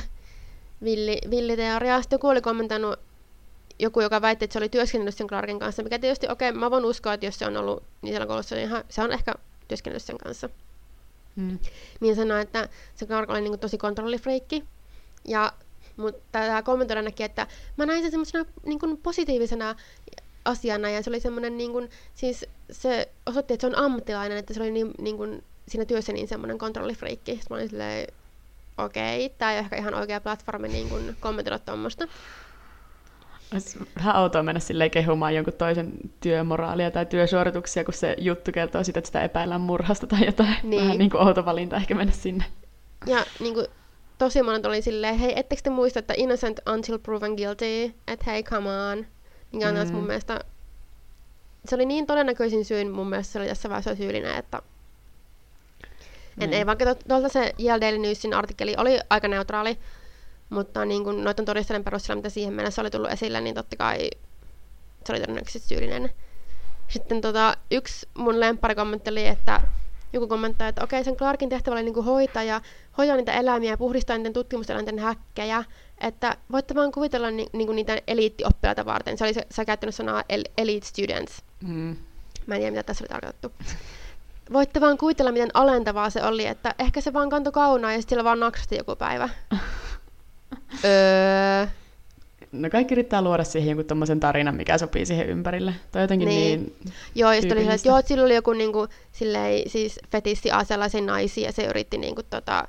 villi, villi teoria. Sitten joku oli kommentoinut, joku, joka väitti, että se oli työskennellyt sen Clarkin kanssa, mikä tietysti, okei, okay, mä voin uskoa, että jos se on ollut niin siellä koulussa, niin ihan, se on ehkä työskennellyt sen kanssa. Hmm. Niin sanoi, että se Clark oli niin tosi kontrollifreikki. Ja mutta tämä kommentoida näki, että mä näin sen semmoisena niin kuin positiivisena asiana ja se oli semmoinen, niin kuin, siis se osoitti, että se on ammattilainen, että se oli niin, niin kuin, siinä työssä niin semmoinen kontrollifriikki. Sitten mä olin silleen, okei, okay, tämä ei ole ehkä ihan oikea platformi niin kuin kommentoida tuommoista. Olisi vähän outoa mennä silleen kehumaan jonkun toisen työmoraalia tai työsuorituksia, kun se juttu kertoo sitä, että sitä epäillään murhasta tai jotain. Niin. Vähän niin kuin outo valinta ehkä mennä sinne. Ja niin kuin, tosi monet oli silleen, hei, ettekö te muista, että innocent until proven guilty, että hei, come on. Mikä on mm. mun mielestä, se oli niin todennäköisin syyn mun mielestä se oli tässä vaiheessa syyllinen, että mm. et ei vaikka tuolta se Yale Daily Newsin artikkeli oli aika neutraali, mutta niin kun noiden todisteiden perusteella, mitä siihen mennessä oli tullut esille, niin totta kai se oli todennäköisesti syyllinen. Sitten tota, yksi mun lempparikommentti oli, että joku kommentoi, että okei, sen Clarkin tehtävä oli niinku hoitaa ja hoitaa niitä eläimiä ja puhdistaa niiden tutkimuseläinten häkkejä, että voitte vaan kuvitella ni, niinku niitä eliittioppilaita varten. Se oli se, sä käyttänyt sanaa el, elite students. Mm. Mä en tiedä, mitä tässä oli tarkoitettu. Voitte vaan kuvitella, miten alentavaa se oli, että ehkä se vaan kantoi kaunaa ja sitten sillä vaan naksasti joku päivä. öö, no kaikki yrittää luoda siihen jonkun tommosen tarinan, mikä sopii siihen ympärille. Tai jotenkin niin... niin joo, sitten oli että joo, sillä oli joku niinku, silleen, siis fetissi sellaisen naisia, ja se yritti niinku, tota,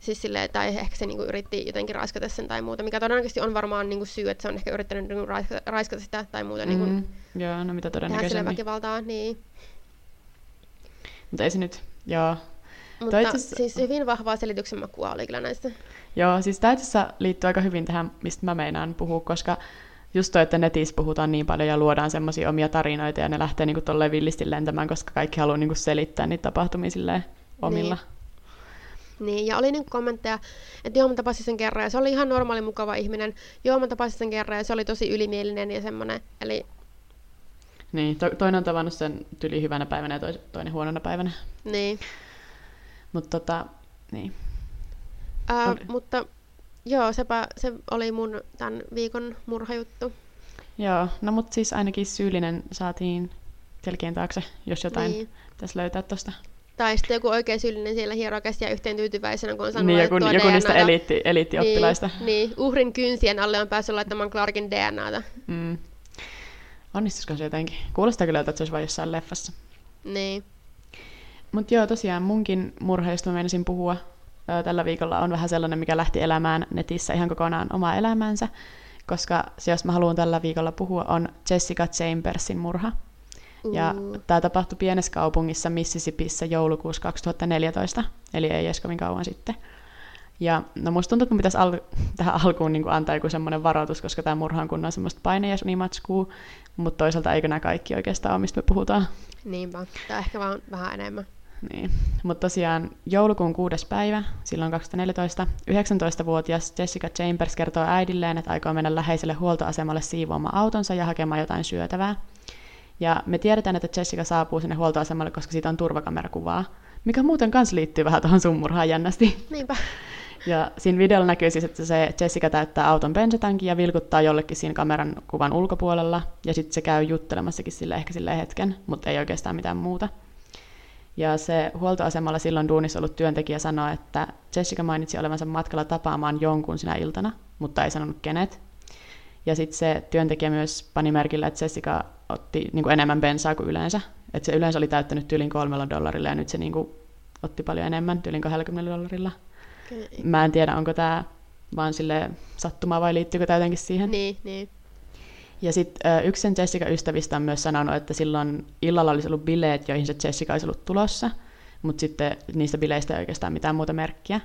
siis silleen, tai ehkä se niinku, yritti jotenkin raiskata sen tai muuta, mikä todennäköisesti on varmaan niinku, syy, että se on ehkä yrittänyt niinku, raiskata, raiskata sitä tai muuta. Niinku, mm. Niinku, joo, no mitä todennäköisemmin. Tehdä väkivaltaa, niin. Mutta ei se nyt, joo. Mutta itse... siis hyvin vahvaa selityksen makua oli kyllä näistä. Joo, siis tämä itse liittyy aika hyvin tähän, mistä mä meinaan puhua, koska just toi, että netissä puhutaan niin paljon ja luodaan semmoisia omia tarinoita ja ne lähtee niinku tolleen villisti lentämään, koska kaikki haluaa niinku selittää niitä tapahtumia silleen omilla. Niin. Niin, ja oli niinku kommentteja, että joo, mä tapasin sen kerran, ja se oli ihan normaali, mukava ihminen. Joo, mä tapasin sen kerran, ja se oli tosi ylimielinen ja semmoinen, eli... Niin, to- toinen on tavannut sen tyli hyvänä päivänä ja toinen huonona päivänä. Niin. Mutta tota, niin. Ää, mutta joo, sepä, se oli mun tämän viikon murhajuttu. Joo, no mutta siis ainakin syyllinen saatiin selkeän taakse, jos jotain niin. pitäisi löytää tuosta. Tai sitten joku oikein syyllinen siellä hieroo käsiä yhteen tyytyväisenä, kun on sanonut, niin, joku, että joku niistä eliitti, eliittioppilaista. Niin, niin, uhrin kynsien alle on päässyt laittamaan Clarkin DNAta. Mm. Onnistuisiko se jotenkin? Kuulostaa kyllä, että se olisi vain jossain leffassa. Niin. Mutta joo, tosiaan munkin murha, josta mä menisin puhua tällä viikolla, on vähän sellainen, mikä lähti elämään netissä ihan kokonaan omaa elämäänsä, koska se, jos mä haluan tällä viikolla puhua, on Jessica Chambersin murha. Uh. Ja tämä tapahtui pienessä kaupungissa Mississippissä joulukuussa 2014, eli ei edes kovin kauan sitten. Ja no musta tuntuu, että pitäisi al- tähän alkuun niin antaa joku semmoinen varoitus, koska tämä murha on kunnon semmoista painejäsunimatskuu, mutta toisaalta eikö nämä kaikki oikeastaan ole, mistä me puhutaan. Niinpä, tai ehkä vaan vähän enemmän. Niin. Mutta tosiaan joulukuun kuudes päivä, silloin 2014, 19-vuotias Jessica Chambers kertoo äidilleen, että aikoo mennä läheiselle huoltoasemalle siivoamaan autonsa ja hakemaan jotain syötävää. Ja me tiedetään, että Jessica saapuu sinne huoltoasemalle, koska siitä on turvakamerakuvaa, mikä muuten kanssa liittyy vähän tuohon summurhaan jännästi. Niinpä. Ja siinä videolla näkyy siis, että se Jessica täyttää auton bensatankin ja vilkuttaa jollekin siinä kameran kuvan ulkopuolella. Ja sitten se käy juttelemassakin sille ehkä sille hetken, mutta ei oikeastaan mitään muuta. Ja se huoltoasemalla silloin duunissa ollut työntekijä sanoi, että Jessica mainitsi olevansa matkalla tapaamaan jonkun sinä iltana, mutta ei sanonut kenet. Ja sitten se työntekijä myös pani merkille, että Jessica otti niin kuin enemmän bensaa kuin yleensä. Että se yleensä oli täyttänyt tyylin kolmella dollarilla ja nyt se niin kuin otti paljon enemmän, tyylin 20 dollarilla. Okay. Mä en tiedä, onko tämä vaan sille sattumaa vai liittyykö tämä jotenkin siihen. Niin, niin. Ja sitten yksi sen Jessica-ystävistä on myös sanonut, että silloin illalla olisi ollut bileet, joihin se Jessica olisi ollut tulossa, mutta sitten niistä bileistä ei oikeastaan mitään muuta merkkiä.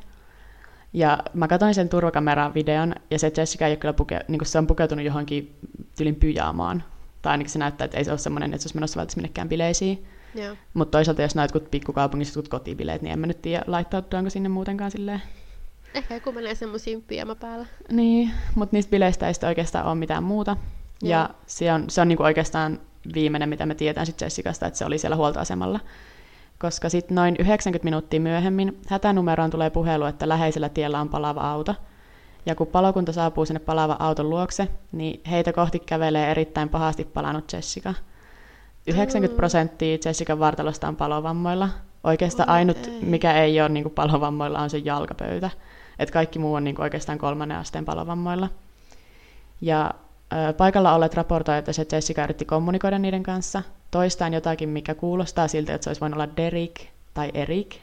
Ja mä katsoin sen turvakameran-videon, ja se Jessica ei ole kyllä puke, niin se on pukeutunut johonkin tylin pyjaamaan. Tai ainakin se näyttää, että ei se ole semmoinen, että se olisi menossa välttämättä minnekään bileisiin. Mutta toisaalta jos näet pikkukaupungissa jotkut kotibileet, niin en mä nyt tiedä laittautuaanko sinne muutenkaan silleen. Ehkä joku menee semmoisiin pyjama päällä. Niin, mutta niistä bileistä ei sitten oikeastaan ole mitään muuta. Ja, ja se on, se on niinku oikeastaan viimeinen, mitä me tiedetään sitten Jessicasta, että se oli siellä huoltoasemalla. Koska sitten noin 90 minuuttia myöhemmin hätänumeroon tulee puhelu, että läheisellä tiellä on palava auto. Ja kun palokunta saapuu sinne palava auton luokse, niin heitä kohti kävelee erittäin pahasti palannut Jessica. 90 prosenttia Jessican vartalosta on palovammoilla. Oikeastaan ainut, mikä ei ole niin palovammoilla, on se jalkapöytä. Et kaikki muu on niin oikeastaan kolmannen asteen palovammoilla. Ja Paikalla olleet raportoivat, että se Jessica yritti kommunikoida niiden kanssa, toistaan jotakin, mikä kuulostaa siltä, että se olisi voinut olla Derek tai Erik,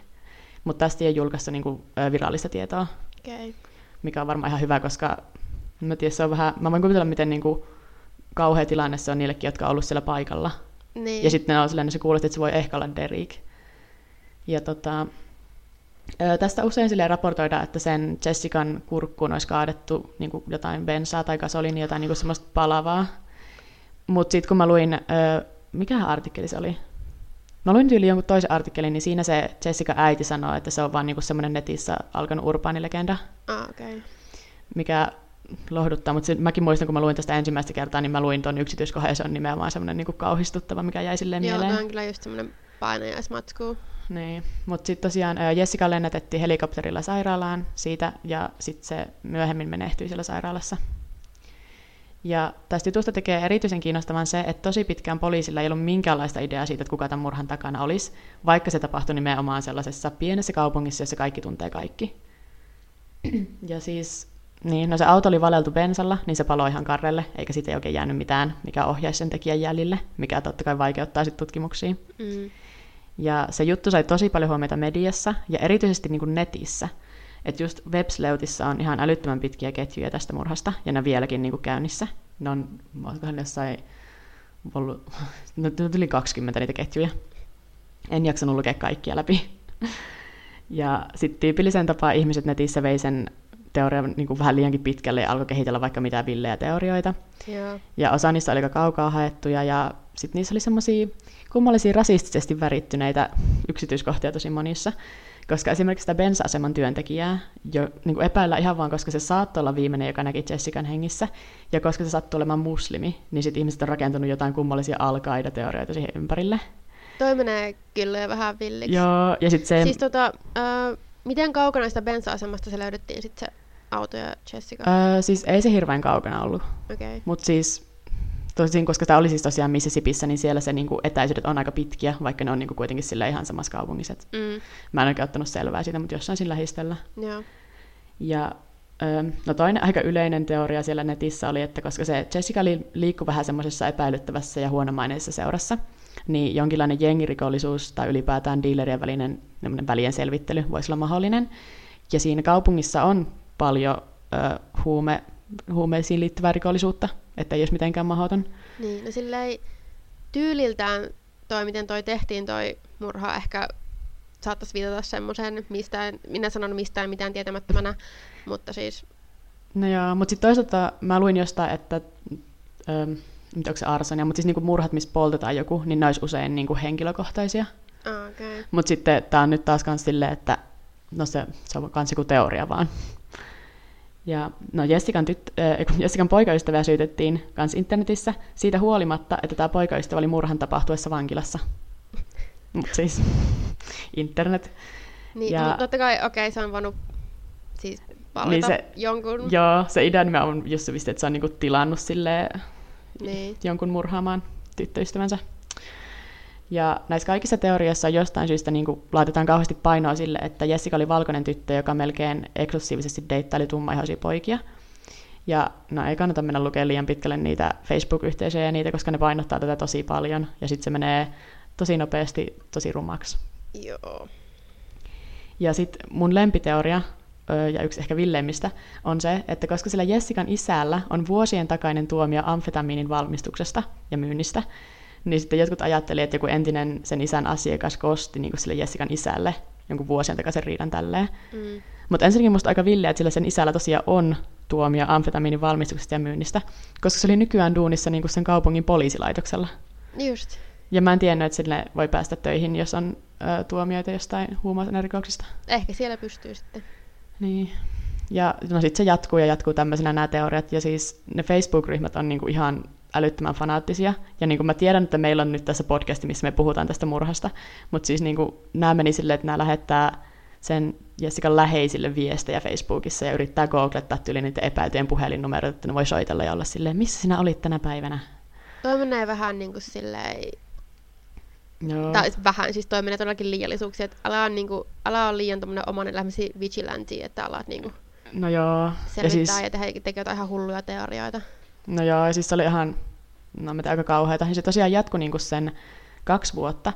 mutta tästä ei ole julkaistu niin kuin, virallista tietoa, okay. mikä on varmaan ihan hyvä, koska mä, tiedän, se on vähän, mä voin kuvitella, miten niin kuin, kauhea tilanne se on niillekin, jotka on ollut siellä paikalla. Niin. Ja sitten ne on silleen, että se kuulosti, että se voi ehkä olla Derek. Ja tota, Tästä usein sille raportoidaan, että sen Jessican kurkkuun olisi kaadettu niin kuin jotain bensaa tai gasoliinia, jotain niin kuin semmoista palavaa. Mutta sitten kun mä luin, mikä artikkeli se oli? Mä luin tyyli jonkun toisen artikkelin, niin siinä se Jessica äiti sanoo, että se on vaan niinku semmoinen netissä alkanut urbaanilegenda. Ah, okay. Mikä lohduttaa, mutta mäkin muistan, kun mä luin tästä ensimmäistä kertaa, niin mä luin tuon yksityiskohdan, ja se on nimenomaan semmoinen niinku kauhistuttava, mikä jäi silleen Joo, mieleen. Joo, on kyllä just semmoinen painajaismatsku. Niin, mutta sitten tosiaan Jessica lennätettiin helikopterilla sairaalaan siitä, ja sitten se myöhemmin menehtyi siellä sairaalassa. Ja tästä jutusta tekee erityisen kiinnostavan se, että tosi pitkään poliisilla ei ollut minkäänlaista ideaa siitä, että kuka tämän murhan takana olisi, vaikka se tapahtui nimenomaan sellaisessa pienessä kaupungissa, jossa kaikki tuntee kaikki. Ja siis, niin, no se auto oli valeltu bensalla, niin se paloi ihan karrelle, eikä siitä ei oikein jäänyt mitään, mikä ohjaisi sen tekijän jäljille, mikä totta kai vaikeuttaa sitten tutkimuksia. Mm. Ja se juttu sai tosi paljon huomiota mediassa ja erityisesti niin kuin netissä. Että just Websleutissa on ihan älyttömän pitkiä ketjuja tästä murhasta, ja ne vieläkin niin kuin käynnissä. Ne on, olikohan jossain ollut, no, yli 20 niitä ketjuja. En jaksanut lukea kaikkia läpi. Ja sitten tyypillisen tapaa ihmiset netissä vei sen teorian niin kuin vähän liiankin pitkälle ja alkoi kehitellä vaikka mitä villejä teorioita. Yeah. Ja osa niistä oli aika kaukaa haettuja ja sitten niissä oli semmoisia kummallisia rasistisesti värittyneitä yksityiskohtia tosi monissa. Koska esimerkiksi sitä bensa-aseman työntekijää jo niin kuin epäillä ihan vaan, koska se saattoi olla viimeinen, joka näki Jessican hengissä, ja koska se sattui olemaan muslimi, niin sitten ihmiset on rakentunut jotain kummallisia alkaida teorioita siihen ympärille. Toi menee kyllä jo vähän villiksi. Joo, ja sitten se... Siis tota, äh, miten kaukana sitä bensa-asemasta se löydettiin sitten se auto ja Jessica? Öö, siis ei se hirveän kaukana ollut. Okay. Mutta siis tosin, koska tämä oli siis tosiaan Mississippissä, niin siellä se niinku etäisyydet on aika pitkiä, vaikka ne on niinku kuitenkin sillä ihan samassa kaupungissa. Mm. Mä en oikein ottanut selvää siitä, mutta jossain sillä lähistöllä. Joo. Ja no toinen aika yleinen teoria siellä netissä oli, että koska se Jessica liikkui vähän semmoisessa epäilyttävässä ja huonomaineisessa seurassa, niin jonkinlainen jengirikollisuus tai ylipäätään dealerien välinen välien selvittely voisi olla mahdollinen. Ja siinä kaupungissa on paljon ö, huume, huumeisiin liittyvää rikollisuutta, että ei olisi mitenkään mahdoton. Niin, no silleen tyyliltään toi, miten toi tehtiin toi murha, ehkä saattaisi viitata semmoisen, mistä minä sanon mistään mitään tietämättömänä, mutta siis... No joo, mutta sitten toisaalta mä luin jostain, että, ähm, onko se arsonia, mutta siis niinku murhat, missä poltetaan joku, niin ne olisi usein niinku henkilökohtaisia. Okay. Mutta sitten tämä on nyt taas kans silleen, että no se, se on kans joku teoria vaan. Ja no Jessikan, tyt, äh, Jessikan poikaystävää syytettiin kans internetissä siitä huolimatta, että tämä poikaystävä oli murhan tapahtuessa vankilassa. Mutta siis internet. Niin, ja... totta kai, okei, okay, se on voinut siis valita niin se, jonkun. Joo, se idea on just se, että se on niinku tilannut silleen, niin. jonkun murhaamaan tyttöystävänsä. Ja näissä kaikissa teoriassa jostain syystä niin kuin laitetaan kauheasti painoa sille, että Jessica oli valkoinen tyttö, joka melkein eksklusiivisesti deittaili tummaihoisia poikia. Ja no ei kannata mennä lukemaan liian pitkälle niitä Facebook-yhteisöjä ja niitä, koska ne painottaa tätä tosi paljon. Ja sitten se menee tosi nopeasti tosi rumaksi. Joo. Ja sitten mun lempiteoria, ja yksi ehkä villeimmistä, on se, että koska sillä Jessikan isällä on vuosien takainen tuomio amfetamiinin valmistuksesta ja myynnistä, niin sitten jotkut ajattelivat, että joku entinen sen isän asiakas kosti niin sille Jessikan isälle jonkun vuosien takaisen riidan tälleen. Mm. Mutta ensinnäkin musta aika villiä, että sillä sen isällä tosiaan on tuomio amfetamiinin valmistuksesta ja myynnistä, koska se oli nykyään duunissa niin sen kaupungin poliisilaitoksella. Just. Ja mä en tiennyt, että sille voi päästä töihin, jos on ö, tuomioita jostain huumausainerikoksista. Ehkä siellä pystyy sitten. Niin. Ja no sitten se jatkuu ja jatkuu tämmöisenä nämä teoriat. Ja siis ne Facebook-ryhmät on niinku ihan älyttömän fanaattisia. Ja niin kuin mä tiedän, että meillä on nyt tässä podcasti, missä me puhutaan tästä murhasta, mutta siis niin kuin, nämä meni silleen, että nämä lähettää sen Jessican läheisille viestejä Facebookissa ja yrittää googlettaa tyyli niitä epäiltyjen puhelinnumeroita, että ne voi soitella ja olla silleen, missä sinä olit tänä päivänä? Toi menee vähän niin kuin silleen... Joo. Tai vähän, siis toi menee todellakin liiallisuuksia, että ala on, niin kuin, ala on liian tommonen oman elämäsi vigilante, että alat niin kuin no joo. selvittää ja, siis... ja tekee jotain ihan hulluja teorioita. No joo, siis se oli ihan, no mä aika kauheata. Ja se tosiaan jatkui niinku sen kaksi vuotta,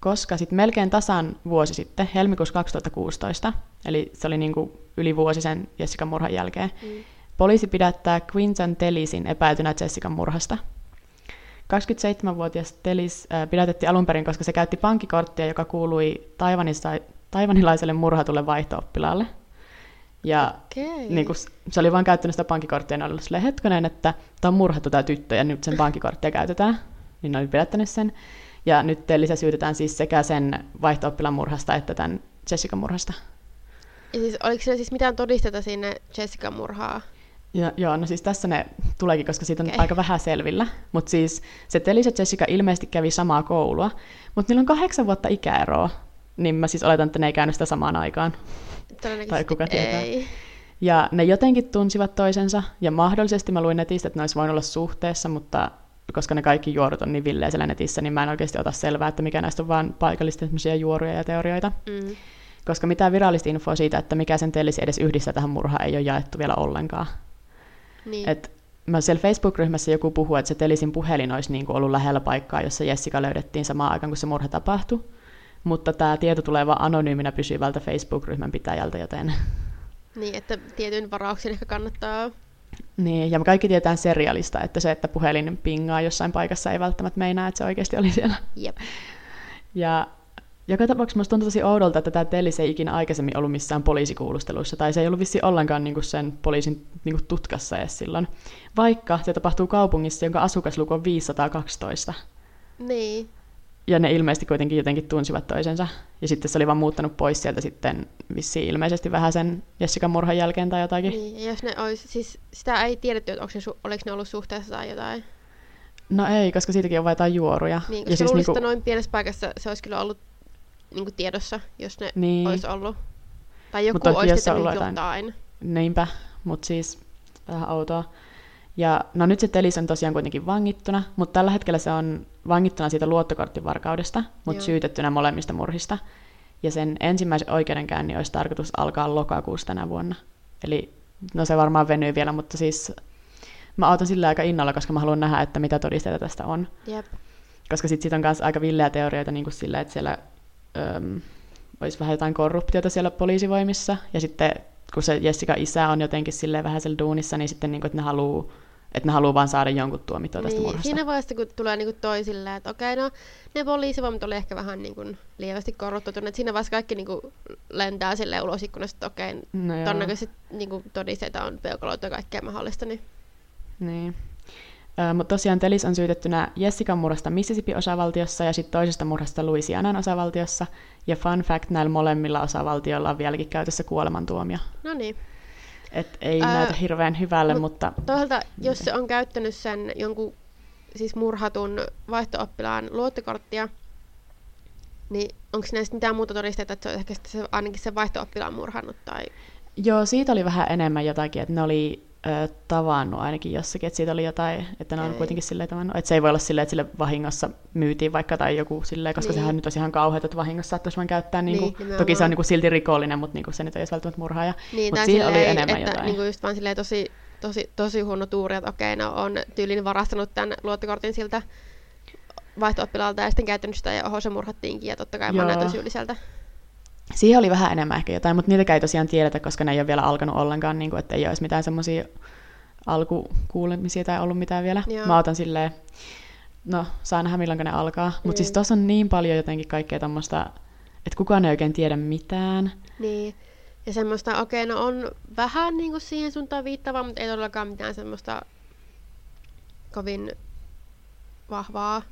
koska sitten melkein tasan vuosi sitten, helmikuussa 2016, eli se oli niinku yli vuosi sen Jessican murhan jälkeen, mm. poliisi pidättää Quinton Tellisin epäiltynä Jessican murhasta. 27-vuotias Tellis äh, pidätettiin alun perin, koska se käytti pankkikorttia, joka kuului taivanilaiselle murhatulle vaihto-oppilaalle. Ja okay. niin kun, se oli vain käyttänyt sitä pankkikorttia, ja ollut silleen, hetkonen, että tämä on murhattu tämä tyttö, ja nyt sen pankkikorttia käytetään. Niin ne oli pidättänyt sen. Ja nyt lisä syytetään siis sekä sen vaihto murhasta että tämän Jessica murhasta. Ja siis, oliko siellä siis mitään todisteta sinne Jessica murhaa? Ja, joo, no siis tässä ne tuleekin, koska siitä on okay. aika vähän selvillä. Mutta siis se Telis ja Jessica ilmeisesti kävi samaa koulua, mutta niillä on kahdeksan vuotta ikäeroa. Niin mä siis oletan, että ne ei käynyt sitä samaan aikaan. Tai kuka tietää. Ei. Ja ne jotenkin tunsivat toisensa, ja mahdollisesti mä luin netistä, että ne olisi voinut olla suhteessa, mutta koska ne kaikki juorut on niin villejä siellä netissä, niin mä en oikeasti ota selvää, että mikä näistä on vain paikallisesti juoruja ja teorioita. Mm. Koska mitään virallista infoa siitä, että mikä sen telisi edes yhdistää tähän murhaan, ei ole jaettu vielä ollenkaan. Niin. Et mä siellä Facebook-ryhmässä joku puhuu, että se Telisin puhelin olisi niin kuin ollut lähellä paikkaa, jossa Jessica löydettiin samaan aikaan, kun se murha tapahtui mutta tämä tieto tulee vain anonyyminä pysyvältä Facebook-ryhmän pitäjältä, joten... Niin, että tietyn varauksen ehkä kannattaa... Niin, ja me kaikki tietää serialista, että se, että puhelin pingaa jossain paikassa, ei välttämättä meinaa, että se oikeasti oli siellä. Jep. Ja joka tapauksessa minusta tuntuu tosi oudolta, että tämä Tellis ei ikinä aikaisemmin ollut missään poliisikuulusteluissa, tai se ei ollut vissi ollenkaan niin kuin sen poliisin niin kuin tutkassa edes silloin. Vaikka se tapahtuu kaupungissa, jonka asukasluku on 512. Niin ja ne ilmeisesti kuitenkin jotenkin tunsivat toisensa. Ja sitten se oli vaan muuttanut pois sieltä sitten vissiin ilmeisesti vähän sen Jessican murhan jälkeen tai jotakin. Niin, jos ne olisi, siis sitä ei tiedetty, että onko ne, oliko ne ollut suhteessa tai jotain. No ei, koska siitäkin on vain jotain juoruja. Niin, koska ja siis niinku... noin pienessä paikassa se olisi kyllä ollut niinku tiedossa, jos ne niin. olisi ollut. Tai joku olisi tehnyt jotain. jotain. Niinpä, mutta siis vähän outoa. Ja no nyt sitten Elis on tosiaan kuitenkin vangittuna, mutta tällä hetkellä se on vangittuna siitä luottokorttivarkaudesta, mutta syytettynä molemmista murhista. Ja sen ensimmäisen oikeudenkäynnin olisi tarkoitus alkaa lokakuussa tänä vuonna. Eli no se varmaan venyy vielä, mutta siis mä otan sillä aika innolla, koska mä haluan nähdä, että mitä todisteita tästä on. Jep. Koska sitten sit on myös aika villeä teorioita niin kuin sillä, että siellä öm, olisi vähän jotain korruptiota siellä poliisivoimissa. Ja sitten kun se Jessica isä on jotenkin silleen vähän siellä duunissa, niin sitten niin kuin, että ne haluaa että ne haluaa vaan saada jonkun tuomittua tästä niin, murhasta. Siinä vaiheessa, kun tulee niinku toisille, että okei, no ne poliisivoimat oli ehkä vähän niinku lievästi korruptoituneet. Siinä vaiheessa kaikki niinku lentää sille ulos ikkunasta, että okei, no todennäköisesti niinku todisteita on peukaloita ja kaikkea mahdollista. Niin. niin. Mutta tosiaan Telis on syytettynä Jessican murhasta Mississippi-osavaltiossa ja sitten toisesta murhasta Louisianan osavaltiossa. Ja fun fact, näillä molemmilla osavaltioilla on vieläkin käytössä kuolemantuomio. No niin. Et ei Ää, näytä hirveän hyvälle, mut mutta... Toisaalta, jos se on käyttänyt sen jonkun siis murhatun vaihtooppilaan luottokorttia, niin onko näistä mitään muuta todisteita, että se on ehkä se, ainakin se vaihtooppilaan murhannut? Tai... Joo, siitä oli vähän enemmän jotakin, että ne oli ö, tavannut ainakin jossakin, että siitä oli jotain, että ne on Ei. kuitenkin silleen tavannut. Että se ei voi olla silleen, että sille vahingossa myytiin vaikka tai joku silleen, koska niin. sehän nyt olisi ihan kauheata, että vahingossa saattaisi vain käyttää. Niin kuin, niin, toki se on niin kuin silti rikollinen, mutta niin kuin se nyt ei olisi välttämättä murhaaja. Niin, mutta siinä oli enemmän että, jotain. Niin kuin just vaan silleen tosi, tosi, tosi huono tuuri, että okei, no on tyylin varastanut tämän luottokortin siltä vaihto ja sitten käyttänyt sitä ja oho, se murhattiinkin ja totta kai mä näytän syylliseltä. Siihen oli vähän enemmän ehkä jotain, mutta niitä ei tosiaan tiedetä, koska ne ei ole vielä alkanut ollenkaan, niin kuin, että ei olisi mitään semmoisia alkukuulemisia tai ollut mitään vielä. Joo. Mä otan silleen, no saa nähdä milloin ne alkaa. Mutta siis tuossa on niin paljon jotenkin kaikkea tämmöistä, että kukaan ei oikein tiedä mitään. Niin. Ja semmoista, okei, okay, no on vähän niin kuin siihen suuntaan viittavaa, mutta ei todellakaan mitään semmoista kovin vahvaa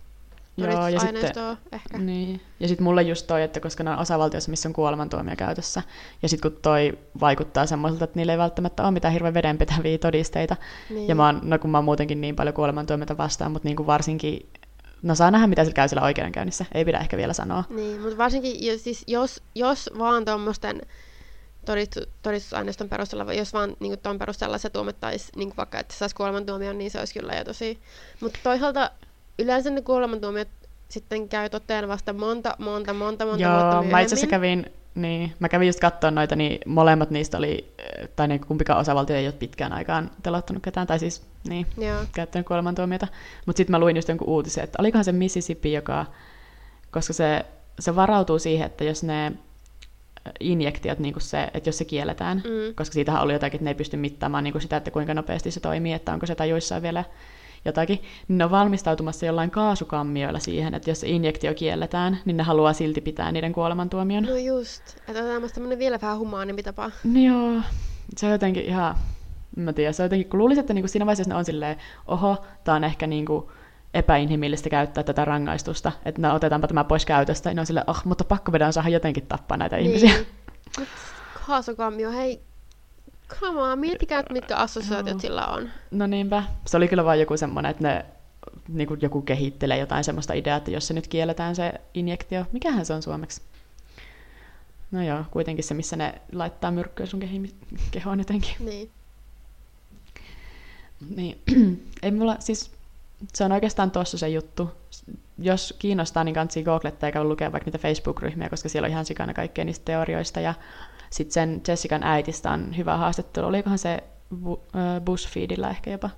Joo, ja sitten, ehkä. Niin. Ja sitten mulle just toi, että koska ne on osavaltiossa, missä on kuolemantuomio käytössä, ja sitten kun toi vaikuttaa semmoiselta, että niillä ei välttämättä ole mitään hirveän vedenpitäviä todisteita, niin. ja mä oon, no kun mä oon muutenkin niin paljon kuolemantuomiota vastaan, mutta niin kuin varsinkin No saa nähdä, mitä sillä käy siellä oikeudenkäynnissä. Ei pidä ehkä vielä sanoa. Niin, mutta varsinkin jos, siis jos, jos vaan tuommoisten todistu, todistusaineiston perusteella, jos vaan niin tuon perusteella se tuomittaisi, niin vaikka että saisi kuolemantuomion, niin se olisi kyllä jo tosi... Mutta toisaalta yleensä ne kuolemantuomiot sitten käy toteen vasta monta, monta, monta, monta Joo, vuotta mä itse asiassa kävin, niin, mä kävin just katsoa noita, niin molemmat niistä oli, tai niin kumpikaan osavaltio ei ole pitkään aikaan telottanut ketään, tai siis niin, Joo. käyttänyt kuolemantuomiota. Mutta sitten mä luin just jonkun uutisen, että olikohan se Mississippi, joka, koska se, se varautuu siihen, että jos ne injektiot, niin se, että jos se kielletään, mm. koska siitähän oli jotakin, että ne ei pysty mittaamaan niin sitä, että kuinka nopeasti se toimii, että onko se tajuissaan vielä jotakin, niin ne on valmistautumassa jollain kaasukammioilla siihen, että jos se injektio kielletään, niin ne haluaa silti pitää niiden kuolemantuomion. No just, että on tämmöinen vielä vähän humaanimpi tapa. No joo, se on jotenkin ihan, mä tiedän, se on jotenkin, kun luulisin, että niinku siinä vaiheessa ne on silleen, oho, tää on ehkä niinku epäinhimillistä käyttää tätä rangaistusta, että no otetaanpa tämä pois käytöstä, niin on silleen, oh, mutta pakko vedän saada jotenkin tappaa näitä niin. ihmisiä. kaasukammio, hei, Come on, miettikää, mitkä assosiaatiot sillä on. No niinpä. Se oli kyllä vain joku semmoinen, että ne niin kuin joku kehittelee jotain semmoista ideaa, että jos se nyt kielletään se injektio, mikähän se on suomeksi? No joo, kuitenkin se, missä ne laittaa myrkkyä sun kehoon jotenkin. Niin. Niin, ei mulla, siis se on oikeastaan tuossa se juttu. Jos kiinnostaa, niin kannattaa googlettaa eikä lukea vaikka niitä Facebook-ryhmiä, koska siellä on ihan sikana kaikkea niistä teorioista ja sitten sen Jessican äitistä on hyvä haastattelu. Olikohan se bu- BuzzFeedillä ehkä jopa.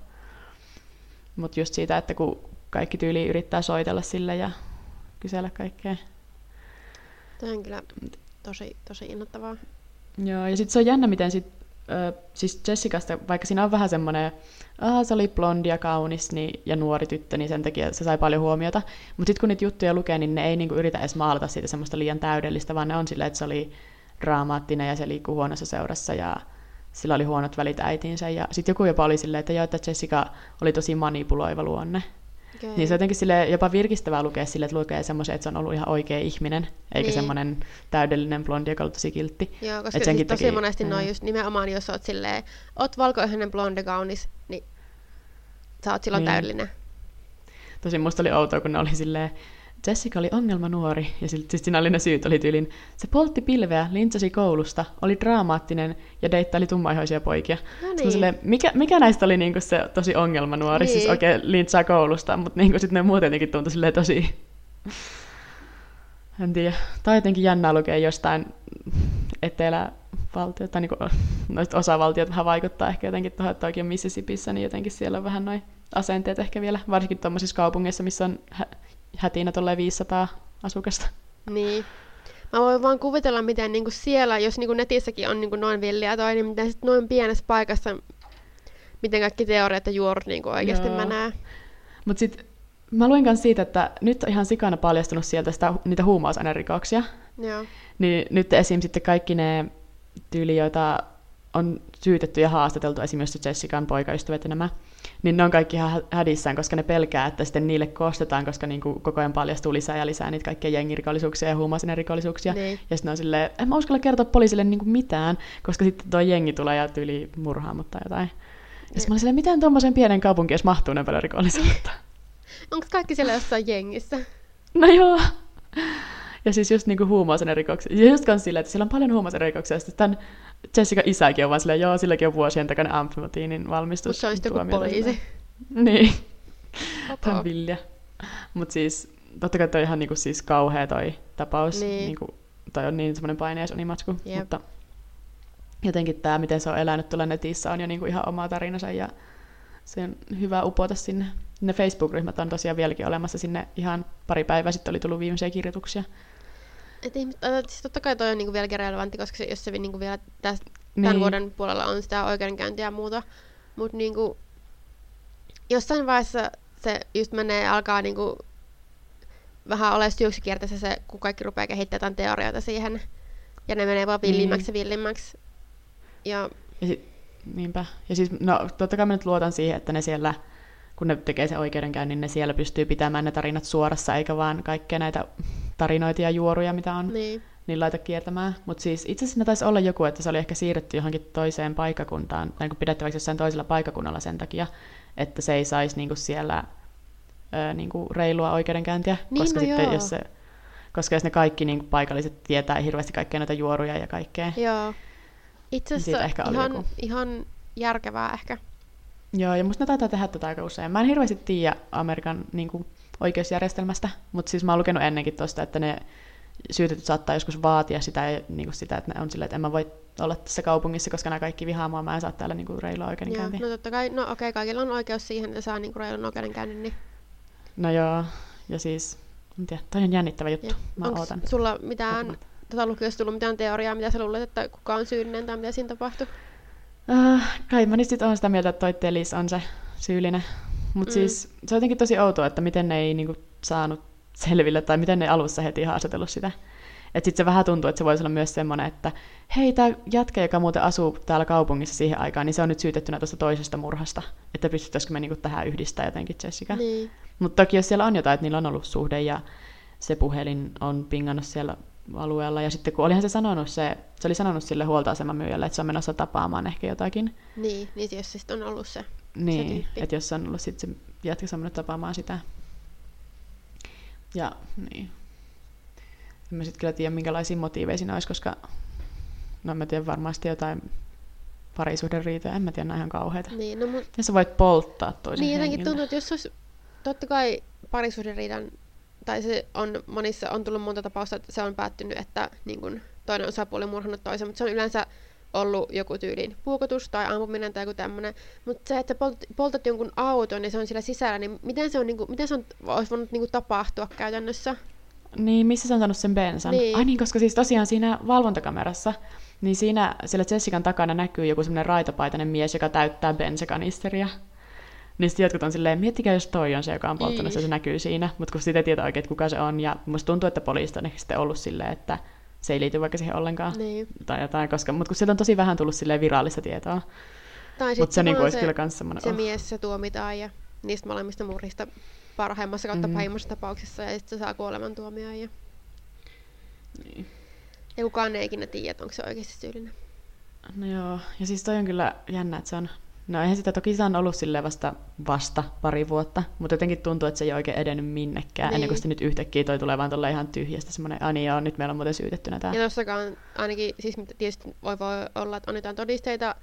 Mutta just siitä, että kun kaikki tyyli yrittää soitella sille ja kysellä kaikkea. Tämä on kyllä tosi, tosi innoittavaa. Joo, ja sitten se on jännä, miten sit, äh, siis Jessicasta, vaikka siinä on vähän semmoinen, ah, se oli blondi ja kaunis niin, ja nuori tyttö, niin sen takia se sai paljon huomiota. Mutta sitten kun niitä juttuja lukee, niin ne ei niinku yritä edes maalata siitä semmoista liian täydellistä, vaan ne on silleen, että se oli draamaattinen ja se liikkuu huonossa seurassa ja sillä oli huonot välit äitiinsä. Ja sitten joku jopa oli silleen, että joo, että Jessica oli tosi manipuloiva luonne. Okay. Niin se on jotenkin sille jopa virkistävää lukea sille, että lukee semmoisen, että se on ollut ihan oikea ihminen, eikä niin. semmoinen täydellinen blondi, joka on tosi kiltti. Joo, koska siis tosi takia, monesti noin just nimenomaan, jos oot silleen, oot valkoihainen blondi kaunis, niin sä oot silloin niin. täydellinen. Tosi musta oli outoa, kun ne oli silleen, Jessica oli ongelma nuori, ja sitten siinä oli ne syyt, oli tyylin, se poltti pilveä, lintsasi koulusta, oli dramaattinen ja deittaili tummaihoisia poikia. No niin. Silleen, mikä, mikä näistä oli niinku se tosi ongelma nuori, siis niin. siis oikein lintsaa koulusta, mutta niinku sitten ne muuten jotenkin tuntui silleen tosi... En tiedä. Tai jotenkin jännää lukea jostain etelävaltiota, tai niinku, noista osavaltiot vähän vaikuttaa ehkä jotenkin tuohon, että oikein Mississippissä, niin jotenkin siellä on vähän noin asenteet ehkä vielä, varsinkin tuommoisissa kaupungeissa, missä on hätinä tolleen 500 asukasta. Niin. Mä voin vaan kuvitella, miten niinku siellä, jos niinku netissäkin on niinku noin villiä toi, niin miten sit noin pienessä paikassa, miten kaikki teoriat ja juorut niinku oikeasti Joo. menee. Mut sit mä luin myös siitä, että nyt on ihan sikana paljastunut sieltä sitä, niitä huumausainerikoksia. Joo. Niin nyt esim. sitten kaikki ne tyyli, joita on syytetty ja haastateltu esimerkiksi Jessican poikaystävät ja nämä, niin ne on kaikki ihan hädissään, koska ne pelkää, että sitten niille kostetaan, koska niin kuin koko ajan paljastuu lisää ja lisää niitä kaikkia jengirikollisuuksia ja rikollisuuksia. Niin. Ja sitten on silleen, en mä uskalla kertoa poliisille niin kuin mitään, koska sitten tuo jengi tulee ja tyyli murhaa mutta jotain. Ja sitten mä olin silleen, miten tuommoisen pienen kaupunkiin edes mahtuu ne paljon rikollisuutta? Onko kaikki siellä jossain jengissä? No joo. Ja siis just niinku huumausainerikoksia. Ja just kans silleen, että siellä on paljon huumausainerikoksia. Ja sitten tämän Jessica isäkin on vaan silleen, joo, silläkin on vuosien takana amfimatiinin valmistus. Mutta se on sitten joku poliisi. Niin. Tämä on vilja. Mutta siis, totta kai toi ihan niinku siis kauhea toi tapaus. Niin. Niinku, toi on niin semmoinen painees unimatsku. Yep. Mutta jotenkin tämä, miten se on elänyt tuolla netissä, on jo niinku ihan oma tarinansa ja se on hyvä upota sinne. Ne Facebook-ryhmät on tosiaan vieläkin olemassa. Sinne ihan pari päivää sitten oli tullut viimeisiä kirjoituksia. Et ihmiset, siis totta kai toi on niinku vieläkin relevantti, koska se, jos se niinku vielä tästä, tämän niin. vuoden puolella on sitä oikeudenkäyntiä ja muuta. Mutta niinku, jossain vaiheessa se just menee, alkaa niinku vähän ole syöksykierteessä se, kun kaikki rupeaa kehittämään teorioita siihen. Ja ne menee vaan villimmäksi niin. ja villimmäksi. Ja, ja sit, niinpä. Ja siis, no totta kai mä nyt luotan siihen, että ne siellä kun ne tekee sen oikeudenkäynnin, ne siellä pystyy pitämään ne tarinat suorassa, eikä vaan kaikkea näitä tarinoita ja juoruja, mitä on, niin, niin laita kiertämään. Mutta siis itse asiassa taisi olla joku, että se oli ehkä siirretty johonkin toiseen paikakuntaan, tai niin pidettäväksi jossain toisella paikakunnalla sen takia, että se ei saisi niinku siellä ö, niinku reilua oikeudenkäyntiä, niin, koska no sitten joo. jos se koska jos ne kaikki niin paikalliset tietää hirveästi kaikkea näitä juoruja ja kaikkea. Joo. Itse niin asiassa ehkä ihan, ihan järkevää ehkä. Joo, ja musta ne taitaa tehdä tätä aika usein. Mä en hirveästi tiedä Amerikan niin kuin, oikeusjärjestelmästä, mutta siis mä oon lukenut ennenkin tuosta, että ne syytetyt saattaa joskus vaatia sitä, niin kuin sitä että ne on silleen, että en mä voi olla tässä kaupungissa, koska nämä kaikki vihaa mua, mä en saa täällä niin kuin, reilua oikeudenkäyntiä. Joo, no totta kai, no okei, okay, kaikilla on oikeus siihen, että saa niin kuin, reilun oikeudenkäynnin. Niin... No joo, ja siis, en tiedä, toi on jännittävä juttu. Joo. Mä Onks ootan. sulla mitään, tota lukiossa tullut mitään teoriaa, mitä sä luulet, että kuka on syyllinen tai mitä siinä tapahtuu? Uh, kai mä nyt on sitä mieltä, että toi Telis on se syyllinen. Mutta mm. siis se on jotenkin tosi outoa, että miten ne ei niinku saanut selville, tai miten ne alussa heti haastatellut sitä. Että sitten se vähän tuntuu, että se voisi olla myös semmoinen, että hei, tämä jätkä, joka muuten asuu täällä kaupungissa siihen aikaan, niin se on nyt syytettynä tuosta toisesta murhasta. Että pystyttäisikö me niinku tähän yhdistää jotenkin Jessica. Niin. Mutta toki jos siellä on jotain, että niillä on ollut suhde ja se puhelin on pingannut siellä alueella. Ja sitten kun olihan se sanonut se, se oli sanonut sille huoltoaseman myyjälle, että se on menossa tapaamaan ehkä jotakin. Niin, niin jos se sitten on ollut se, Niin, että jos se on ollut sitten se jätkä on mennyt tapaamaan sitä. Ja niin. En mä sitten kyllä tiedä, minkälaisia motiiveja siinä olisi, koska no mä tiedän varmasti jotain parisuhderiitoja, en mä tiedä, ihan kauheita. Niin, no, mut... Ja sä voit polttaa toisen Niin, jotenkin tuntuu, että jos olisi, totta kai parisuhderiidan tai se on monissa, on tullut monta tapausta, että se on päättynyt, että niin kun, toinen osapuoli on murhannut toisen, mutta se on yleensä ollut joku tyyliin puukotus tai ampuminen tai joku tämmöinen. Mutta se, että poltat, poltat jonkun auton ja se on siellä sisällä, niin miten se, on, niin kuin, miten se on, olisi voinut niin kuin, tapahtua käytännössä? Niin, missä se on saanut sen bensan? Niin. Ai niin, koska siis tosiaan siinä valvontakamerassa, niin siinä siellä Jessican takana näkyy joku semmoinen raitopaitainen mies, joka täyttää bensakanisteria. Niin sitten jotkut on silleen, miettikää jos toi on se, joka on polttanut, niin. se näkyy siinä, mutta kun sitä ei tiedä oikein, kuka se on, ja musta tuntuu, että poliisit on ehkä sitten ollut silleen, että se ei liity vaikka siihen ollenkaan, niin. tai jotain, koska, mutta kun sieltä on tosi vähän tullut silleen virallista tietoa. Tai mutta se, niinku se, kyllä kans semmoinen, se oh. mies se tuomitaan ja niistä molemmista murhista parhaimmassa kautta mm. pahimmassa tapauksessa ja sitten se saa kuolemantuomioon. Ja... Niin. ja kukaan ei ikinä tiedä, onko se oikeasti syyllinen. No joo, ja siis toi on kyllä jännä, että se on No eihän sitä toki se on ollut sille vasta, vasta pari vuotta, mutta jotenkin tuntuu, että se ei oikein edennyt minnekään, niin. ennen kuin niin. se nyt yhtäkkiä toi tulee vaan ihan tyhjästä semmoinen, ani joo, nyt meillä on muuten syytettynä tämä. Ja tossakaan ainakin, siis tietysti voi, voi olla, että on jotain todisteita,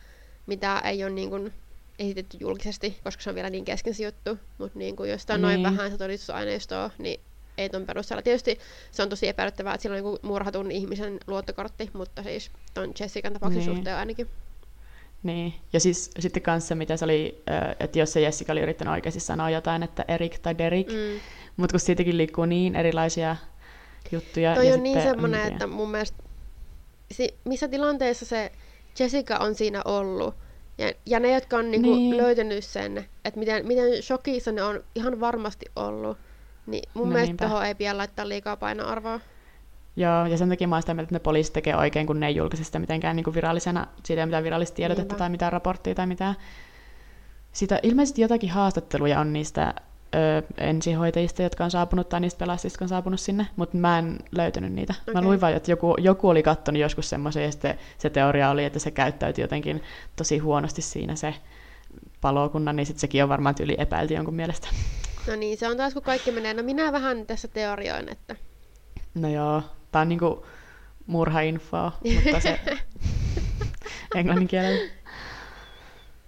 mitä ei ole niin kuin esitetty julkisesti, koska se on vielä niin kesken juttu, mutta niin kuin, jos on niin. noin vähän se todistusaineistoa, niin ei tuon perusteella. Tietysti se on tosi epäilyttävää, että sillä on niin murhatun ihmisen luottokortti, mutta siis tuon Jessican tapauksen niin. suhteen ainakin. Niin, ja siis sitten kanssa, mitä se oli, että jos se Jessica oli yrittänyt oikeasti sanoa jotain, että Erik tai Derek, mm. mutta kun siitäkin liikkuu niin erilaisia juttuja. Toi ja on niin semmoinen, että mun mielestä si- missä tilanteessa se Jessica on siinä ollut, ja, ja ne, jotka on niinku niin. löytänyt sen, että miten, miten shokissa ne on ihan varmasti ollut, niin mun no mielestä tuohon ei pidä laittaa liikaa painoarvoa. Joo, ja sen takia mä oon sitä mieltä, että ne poliisit tekee oikein, kun ne ei julkaise sitä mitenkään niin kuin virallisena, siitä ei mitään virallista tiedotetta Niinpä. tai mitään raporttia tai mitään. Sitä, ilmeisesti jotakin haastatteluja on niistä ö, ensihoitajista, jotka on saapunut, tai niistä pelastajista, jotka on saapunut sinne, mutta mä en löytänyt niitä. Okay. Mä luin vain, että joku, joku oli kattonut joskus semmoisen, ja sitten se teoria oli, että se käyttäytyi jotenkin tosi huonosti siinä se palokunnan, niin sitten sekin on varmaan tyyli epäilty jonkun mielestä. No niin, se on taas kun kaikki menee. No minä vähän tässä teorioin, että... No joo, tää on niinku murhainfoa, mutta se englannin kielellä.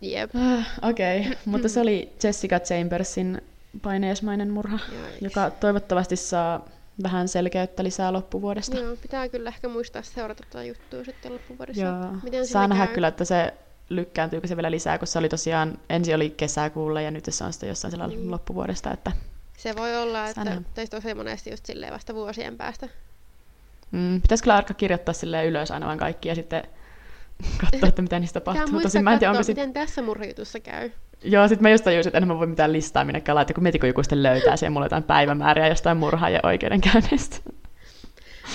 Jep. Uh, Okei, okay. mutta se oli Jessica Chambersin paineesmainen murha, Jaiks. joka toivottavasti saa vähän selkeyttä lisää loppuvuodesta. Joo, pitää kyllä ehkä muistaa seurata tätä juttua sitten loppuvuodessa. Joo. Miten saa nähdä käy? kyllä, että se lykkääntyykö se vielä lisää, kun se oli tosiaan, ensi oli kesäkuulla ja nyt se on sitten jossain siellä niin. loppuvuodesta. Että se voi olla, että teistä tosi monesti just silleen vasta vuosien päästä. Mm, pitäisi kyllä alkaa kirjoittaa silleen ylös aina vaan kaikki ja sitten katsoa, että mitä niistä tapahtuu. Tosin mä en tiedä, onko sit... miten tässä murhajutussa käy. Joo, sitten mä just tajusin, että en mä voi mitään listaa minnekään laittaa, kun mietin, kun joku sitten löytää siihen mulle jotain päivämääriä jostain murhaa ja oikeudenkäynnistä.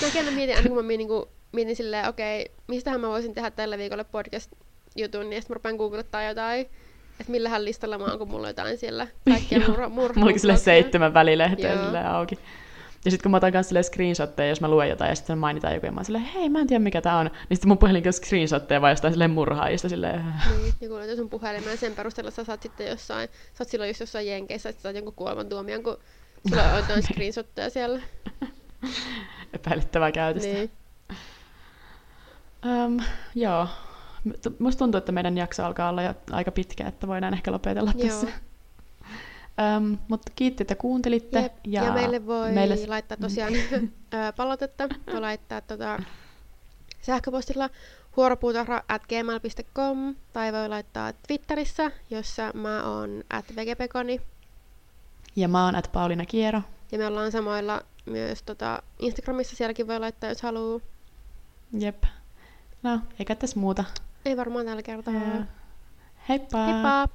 Mäkin mietin, aina kun mä mietin, kun mietin silleen, okei, okay, mistähän mä voisin tehdä tällä viikolla podcast-jutun, niin sitten mä rupean googlettaa jotain, että millähän listalla mä oon, kun mulla on jotain siellä kaikkia murhaa. Murha, mulla oli sille seitsemän välilehteä auki. Ja sitten kun mä otan kanssa screenshotteja, jos mä luen jotain ja sitten mainitaan joku, ja mä oon silleen, hei, mä en tiedä mikä tää on. Niin sitten mun puhelinkin on screenshotteja vai jostain silleen murhaajista silleen. Niin, joku löytyy sun puhelimen ja sen perusteella sä saat sitten jossain, sä oot silloin just jossain jenkeissä, että sä saat jonkun kuolemantuomion, kun sulla on jotain screenshotteja siellä. Epäilyttävää käytöstä. Niin. Um, joo. Musta tuntuu, että meidän jakso alkaa olla jo aika pitkä, että voidaan ehkä lopetella joo. tässä. Um, mutta kiitti, että kuuntelitte. Jep. Ja, ja meille voi meille... laittaa tosiaan palautetta. Voi laittaa tota, sähköpostilla huoropuutarha.gmail.com tai voi laittaa Twitterissä, jossa mä oon at vegepekoni. Ja mä oon at Pauliina Kiero. Ja me ollaan samoilla myös tota Instagramissa, sielläkin voi laittaa, jos haluaa. Jep. No, eikä tässä muuta. Ei varmaan tällä kertaa. Heippa! Heippa!